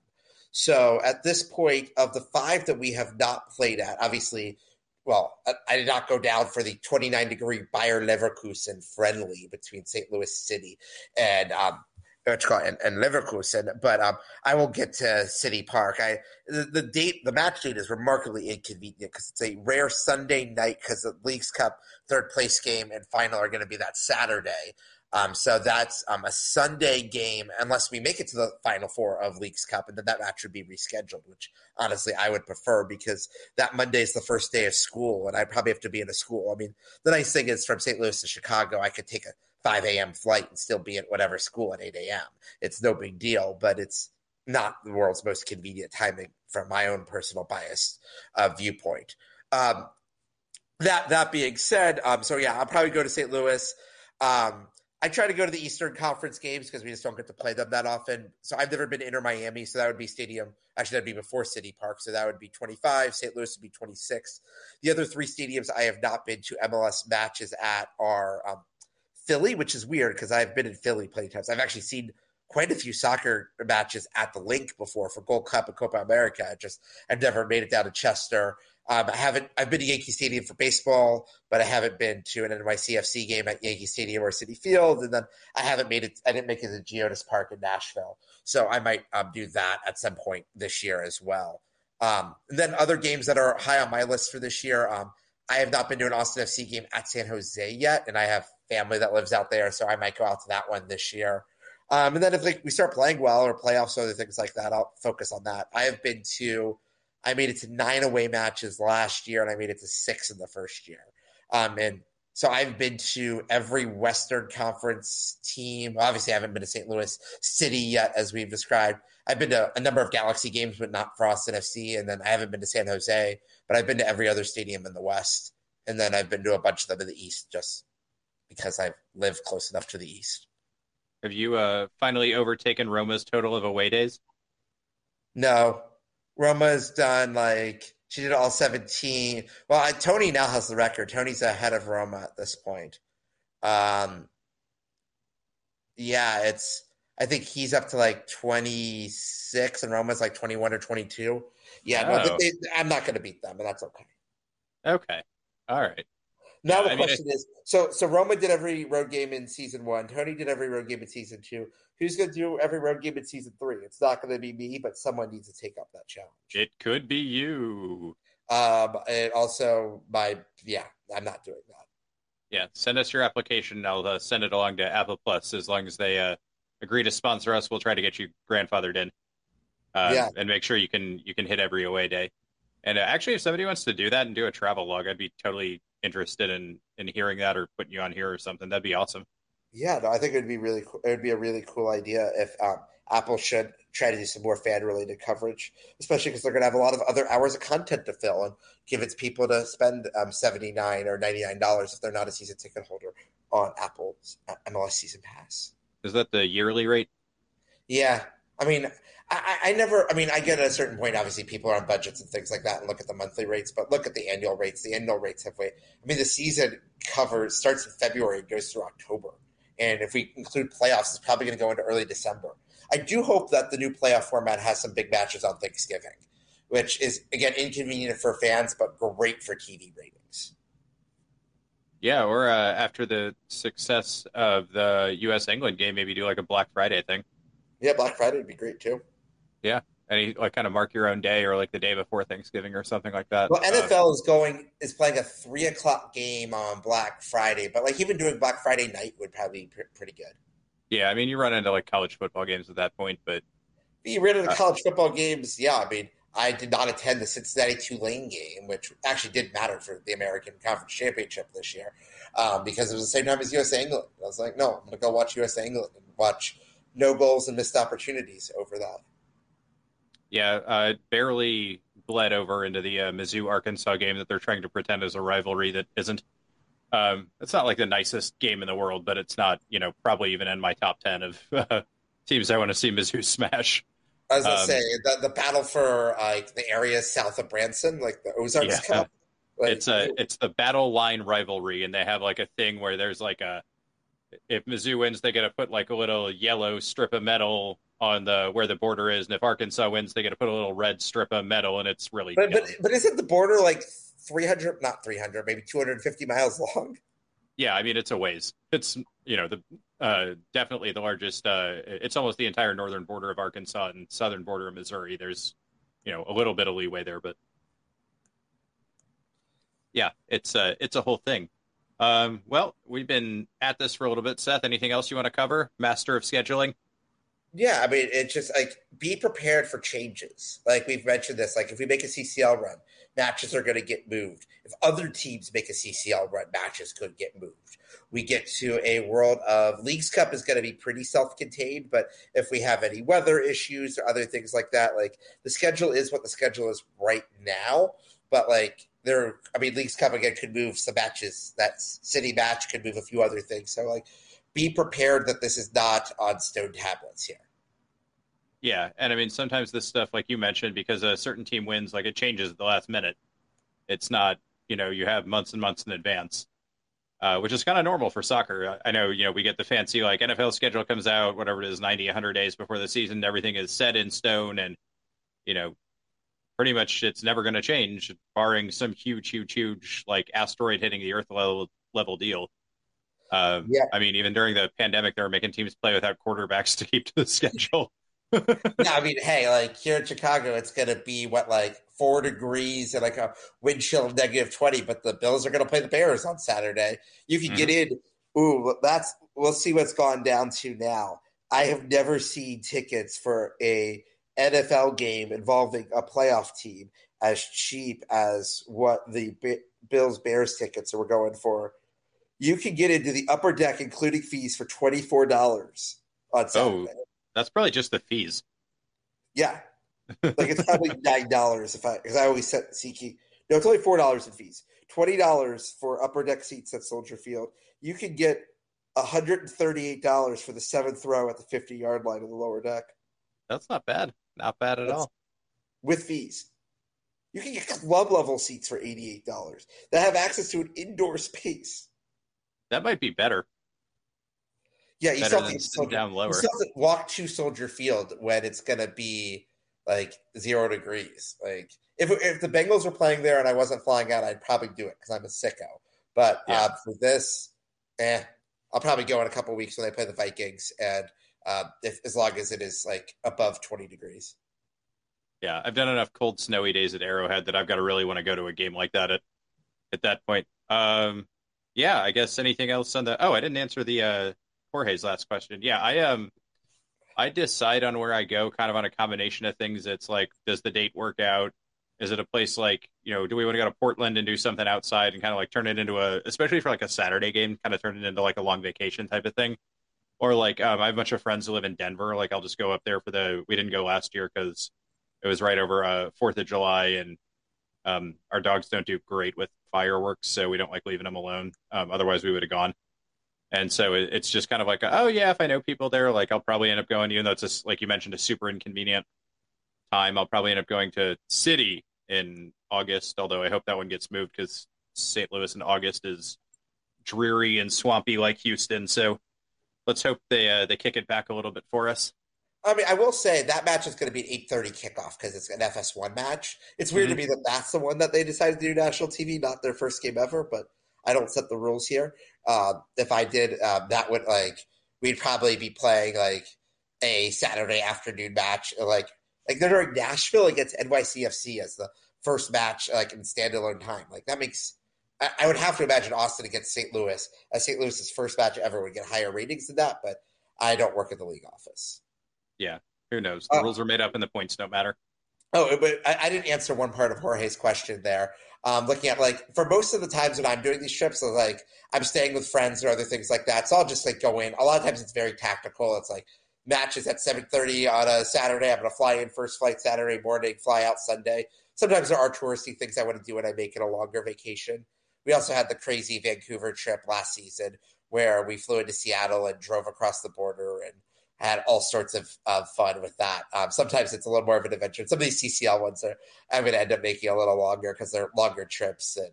So at this point, of the five that we have not played at, obviously, well, I, I did not go down for the 29 degree Bayer Leverkusen friendly between St. Louis City and um, you and, and Leverkusen, but um, I won't get to City Park. I the, the date, the match date is remarkably inconvenient because it's a rare Sunday night because the League's Cup third place game and final are going to be that Saturday. Um, so that's um, a Sunday game, unless we make it to the final four of League's Cup, and then that match would be rescheduled, which honestly I would prefer because that Monday is the first day of school, and I probably have to be in a school. I mean, the nice thing is from St. Louis to Chicago, I could take a 5 a.m. flight and still be at whatever school at 8 a.m. It's no big deal, but it's not the world's most convenient timing from my own personal bias uh, viewpoint. Um, that that being said, um, so yeah, I'll probably go to St. Louis. Um, I try to go to the Eastern Conference games because we just don't get to play them that often. So I've never been to Inter Miami, so that would be Stadium. Actually, that'd be before City Park, so that would be 25. St. Louis would be 26. The other three stadiums I have not been to MLS matches at are um, Philly, which is weird because I've been in Philly plenty times. I've actually seen quite a few soccer matches at the Linc before for Gold Cup and Copa America. I just I've never made it down to Chester. Um, I haven't. I've been to Yankee Stadium for baseball, but I haven't been to an NYCFC game at Yankee Stadium or Citi Field, and then I haven't made it. I didn't make it to Geodis Park in Nashville, so I might um, do that at some point this year as well. Um, and then other games that are high on my list for this year. Um, I have not been to an Austin FC game at San Jose yet, and I have family that lives out there, so I might go out to that one this year. Um, and then if like we start playing well or playoffs or other things like that, I'll focus on that. I have been to, I made it to nine away matches last year, and I made it to six in the first year. Um, and so I've been to every Western Conference team. Obviously, I haven't been to St. Louis City yet, as we've described. I've been to a number of Galaxy games, but not for Austin FC. And then I haven't been to San Jose, but I've been to every other stadium in the West. And then I've been to a bunch of them in the East just because I've lived close enough to the East. Have you uh, finally overtaken Roma's total of away days? No, Roma's done like she did all 17. Well, I, Tony now has the record. Tony's ahead of Roma at this point. Um, yeah, it's. I think he's up to like 26, and Roma's like 21 or 22. Yeah, no, Oh. they, I'm not going to beat them, and that's okay. Okay, all right. Now the I mean, question is: so so Roma did every road game in season one. Tony did every road game in season two. Who's going to do every road game in season three? It's not going to be me, but someone needs to take up that challenge. It could be you. Um, and also my yeah, I'm not doing that. Yeah, send us your application. I'll uh, send it along to Apple Plus as long as they uh, agree to sponsor us. We'll try to get you grandfathered in. Uh, Yeah. and make sure you can you can hit every away day. And uh, actually, if somebody wants to do that and do a travel log, I'd be totally interested in in hearing that or putting you on here or something. That'd be awesome. Yeah, no, I think it would be really cool. It would be a really cool idea if um, Apple should try to do some more fan related coverage, especially because they're going to have a lot of other hours of content to fill and give its people to spend um, seventy nine or ninety nine dollars if they're not a season ticket holder on Apple's MLS season pass. Is that the yearly rate? Yeah, I mean, I, I never. I mean, I get at a certain point. Obviously, people are on budgets and things like that, and look at the monthly rates. But look at the annual rates. The annual rates have way. I mean, the season covers starts in February and goes through October. And if we include playoffs, it's probably going to go into early December. I do hope that the new playoff format has some big matches on Thanksgiving, which is again inconvenient for fans, but great for TV ratings. Yeah, or uh, after the success of the U.S. England game, maybe do like a Black Friday thing. Yeah, Black Friday would be great too. Yeah, any like kind of mark your own day or like the day before Thanksgiving or something like that. Well, Uh, NFL is going is playing a three o'clock game on Black Friday, but like even doing Black Friday night would probably be pr- pretty good. yeah, I mean you run into like college football games at that point, but Be rid of the Uh, college football games. Yeah, I mean, I did not attend the Cincinnati Tulane game, which actually did matter for the American Conference Championship this year um, because it was the same time as USA England. I was like, no, I'm going to go watch USA England and watch no goals and missed opportunities over that. Yeah, uh, it barely bled over into the uh, Mizzou Arkansas game that they're trying to pretend is a rivalry that isn't. Um, it's not like the nicest game in the world, but it's not you know probably even in my top ten of uh, teams I want to see Mizzou smash. I was going to Um, say the, the battle for like the areas south of Branson, like the Ozarks Yeah. Cup. Like, it's a it's the battle line rivalry, and they have like a thing where there's like a if Mizzou wins, they get to put like a little yellow strip of metal on the where the border is, and if Arkansas wins, they get to put a little red strip of metal, and it's really but, but dumb. but isn't the border like 300 not 300 maybe 250 miles long yeah. I mean, it's a ways. It's you know the uh, definitely the largest. Uh, it's almost the entire northern border of Arkansas and southern border of Missouri. There's you know a little bit of leeway there, but yeah, it's uh, it's a whole thing. Um, well, we've been at this for a little bit. Seth, anything else you want to cover? Master of scheduling. Yeah i mean it's just like be prepared for changes. Like we've mentioned this like if we make a ccl run matches are going to get moved. If other teams make a ccl run matches could get moved. We get to a world of leagues cup is going to be pretty self-contained but if we have any weather issues or other things like that like the schedule is what the schedule is right now but like there i mean leagues cup again could move some matches. That city match could move a few other things. So like be prepared that this is not on stone tablets here Yeah, and I mean sometimes this stuff, like you mentioned, because a certain team wins, like it changes at the last minute. It's not, you know, you have months and months in advance, uh, which is kind of normal for soccer. I know, you know, we get the fancy like NFL schedule comes out, whatever it is, 90, 100 days before the season, everything is set in stone, and you know, pretty much it's never going to change, barring some huge, huge, huge like asteroid hitting the Earth level level deal. Um, Yeah. I mean, even during the pandemic, they were making teams play without quarterbacks to keep to the schedule. yeah, I mean, hey, like here in Chicago, it's going to be what, like four degrees and like a wind chill of negative 20, but the Bills are going to play the Bears on Saturday. You can get in. Ooh, that's, we'll see what's gone down to now. I have never seen tickets for a NFL game involving a playoff team as cheap as what the B- Bills Bears tickets were going for. You can get into the upper deck, including fees, for $24 on oh, Saturday. That's probably just the fees. Yeah, like it's probably nine dollars if I because I always set SeatGeek. No, it's only four dollars in fees. Twenty dollars for upper deck seats at Soldier Field. You can get hundred and thirty-eight dollars for the seventh row at the fifty-yard line of the lower deck That's not bad. Not bad at That's- all. with fees. You can get club level seats for eighty-eight dollars that have access to an indoor space. That might be better. Yeah, you Better still have to down You lower. still have to walk to Soldier Field when it's gonna be like zero degrees. Like if if the Bengals were playing there and I wasn't flying out, I'd probably do it because I'm a sicko. But Yeah. uh, for this, eh, I'll probably go in a couple weeks when they play the Vikings, and uh, if, as long as it is like above twenty degrees. Yeah, I've done enough cold, snowy days at Arrowhead that I've got to really want to go to a game like that at at that point. Um, yeah, I guess anything else on the? Oh, I didn't answer the uh, Jorge's last question. Yeah, I um, I decide on where I go kind of on a combination of things. It's like, does the date work out? Is it a place like you know? Do we want to go to Portland and do something outside and kind of like turn it into a, especially for like a Saturday game, kind of turn it into like a long vacation type of thing? Or like, um, I have a bunch of friends who live in Denver. Like, I'll just go up there for the. We didn't go last year because it was right over uh, Fourth of July, and um, our dogs don't do great with fireworks, so we don't like leaving them alone. Um, otherwise, we would have gone. And so it, it's just kind of like, oh yeah, if I know people there, like I'll probably end up going. Even though it's just like you mentioned, a super inconvenient time, I'll probably end up going to City in August. Although I hope that one gets moved because St. Louis in August is dreary and swampy like Houston. So let's hope they uh, they kick it back a little bit for us. I mean, I will say that match is going to be an eight thirty kickoff because it's an FS1 match. It's weird mm-hmm. to me that that's the one that they decided to do national TV, not their first game ever. But I don't set the rules here. Uh, if I did, uh, that would like we'd probably be playing like a Saturday afternoon match, like like they're doing Nashville against NYCFC as the first match, like in standalone time. Like that makes I, I would have to imagine Austin against St. Louis as St. Louis's first match ever would get higher ratings than that. But I don't work at the league office. Yeah, who knows? The uh, rules are made up, and the points don't matter. Oh, but I, I, didn't answer one part of Jorge's question there. Um, looking at like for most of the times when I'm doing these trips, like I'm staying with friends or other things like that. So I'll just like go in. A lot of times it's very tactical. It's like matches at 7:30 on a Saturday. I'm going to fly in first flight Saturday morning, fly out Sunday. Sometimes there are touristy things I want to do when I make it a longer vacation. We also had the crazy Vancouver trip last season where we flew into Seattle and drove across the border and had all sorts of, of fun with that. Um, sometimes it's a little more of an adventure. Some of these CCL ones are I'm going to end up making a little longer because they're longer trips, and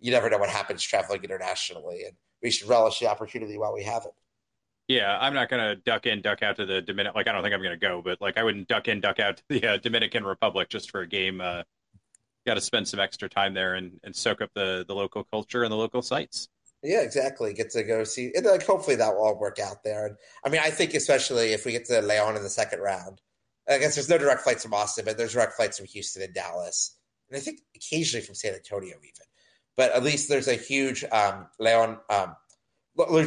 you never know what happens traveling internationally. And we should relish the opportunity while we have it. Yeah, I'm not going to duck in, duck out to the Dominican. Like, I don't think I'm going to go, but like, I wouldn't duck in, duck out to the uh, Dominican Republic just for a game. Uh, Got to spend some extra time there and, and soak up the the local culture and the local sites. Yeah, exactly. Get to go see, and like hopefully that will all work out there. And I mean, I think especially if we get to Leon in the second round, I guess there's no direct flights from Austin, but there's direct flights from Houston and Dallas, and I think occasionally from San Antonio even. But at least there's a huge um, Leon, um,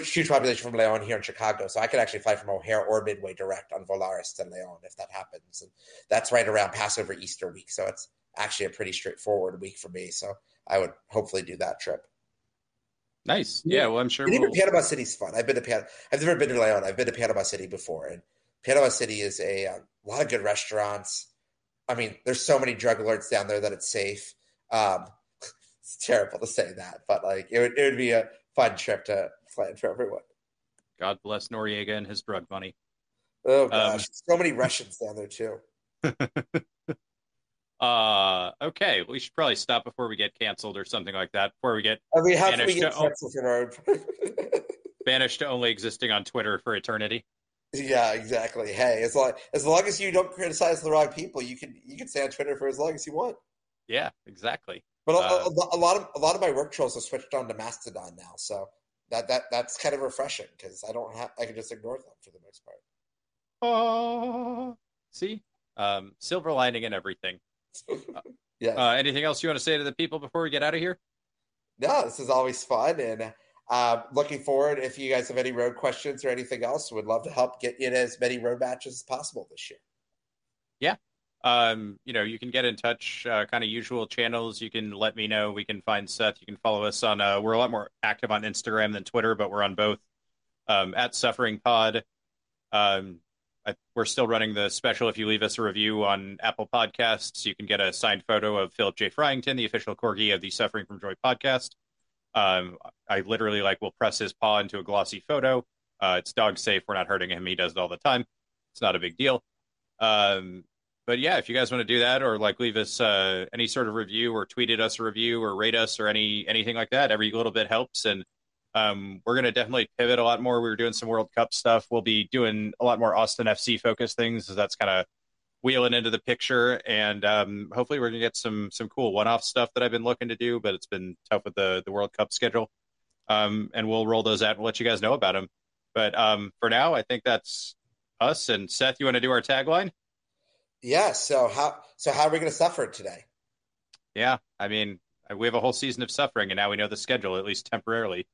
huge population from Leon here in Chicago, so I could actually fly from O'Hare or Midway direct on Volaris to Leon if that happens, and that's right around Passover Easter week, so it's actually a pretty straightforward week for me. So I would hopefully do that trip. Nice. Yeah, well, I'm sure. And we'll... even Panama City's fun. I've been to Pan. I've never been to Leon. I've been to Panama City before, and Panama City is a, a, lot of good restaurants. I mean, there's so many drug alerts down there that it's safe. Um, it's terrible to say that, but like it would, it would be a fun trip to plan for everyone. God bless Noriega and his drug money. Oh gosh, um, so many Russians down there too. Uh, okay, we should probably stop before we get canceled or something like that. Before we get I mean, how we get canceled banished to only existing on Twitter for eternity. Yeah, exactly. Hey, as long as long as you don't criticize the wrong people, you can you can stay on Twitter for as long as you want. Yeah, exactly. But uh, a, a, lot of a lot of my work trolls have switched on to Mastodon now, so that that that's kind of refreshing because I don't have I can just ignore them for the most part. Oh, see, um, silver lining and everything. yeah. Uh, anything else you want to say to the people before we get out of here? No, this is always fun, and uh, looking forward. If you guys have any road questions or anything else, would love to help get in as many road matches as possible this year. Yeah. Um, you know, you can get in touch, uh, kind of usual channels. You can let me know. We can find Seth. You can follow us on. Uh, we're a lot more active on Instagram than Twitter, but we're on both um, at Suffering Pod. Um, I, we're still running the special. If you leave us a review on Apple Podcasts, you can get a signed photo of Philip J. Fryington, the official corgi of the Suffering from Joy podcast. Um, I literally like will press his paw into a glossy photo. Uh, it's dog safe. We're not hurting him. He does it all the time. It's not a big deal. Um, but yeah, if you guys want to do that or like leave us uh, any sort of review or tweeted us a review or rate us or any anything like that, every little bit helps. And um, we're going to definitely pivot a lot more. We were doing some World Cup stuff. We'll be doing a lot more Austin FC focused things. So that's kind of wheeling into the picture, and um, hopefully we're going to get some some cool one off stuff that I've been looking to do, but it's been tough with the the World Cup schedule. Um, and we'll roll those out and let you guys know about them. But um, for now, I think that's us. And Seth, you want to do our tagline? Yeah. So how so how are we going to suffer today? Yeah, I mean, we have a whole season of suffering, and now we know the schedule at least temporarily.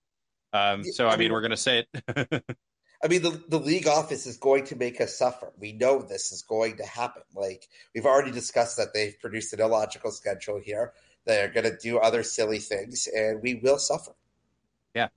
Um, so I, I mean, mean, we're going to say it. I mean, the, the league office is going to make us suffer. We know this is going to happen. Like we've already discussed that they've produced an illogical schedule here. They're going to do other silly things, and we will suffer. Yeah.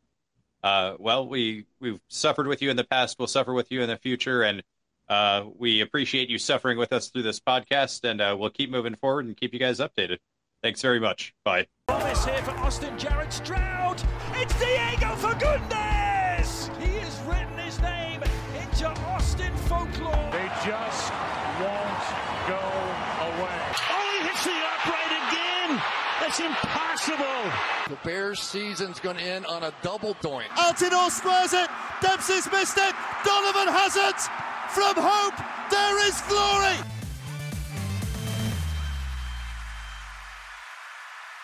Uh, well, we we've suffered with you in the past. We'll suffer with you in the future, and uh, we appreciate you suffering with us through this podcast. And uh, we'll keep moving forward and keep you guys updated. Thanks very much. Bye. Promise here for Austin Jared Stroud. It's Diego Fagundez. He has written his name into Austin folklore. They just won't go away. Oh, he hits the upright again. That's impossible. The Bears' season's going to end on a double doink. Altidore squares it. Dempsey's missed it. Donovan has it. From hope, there is glory.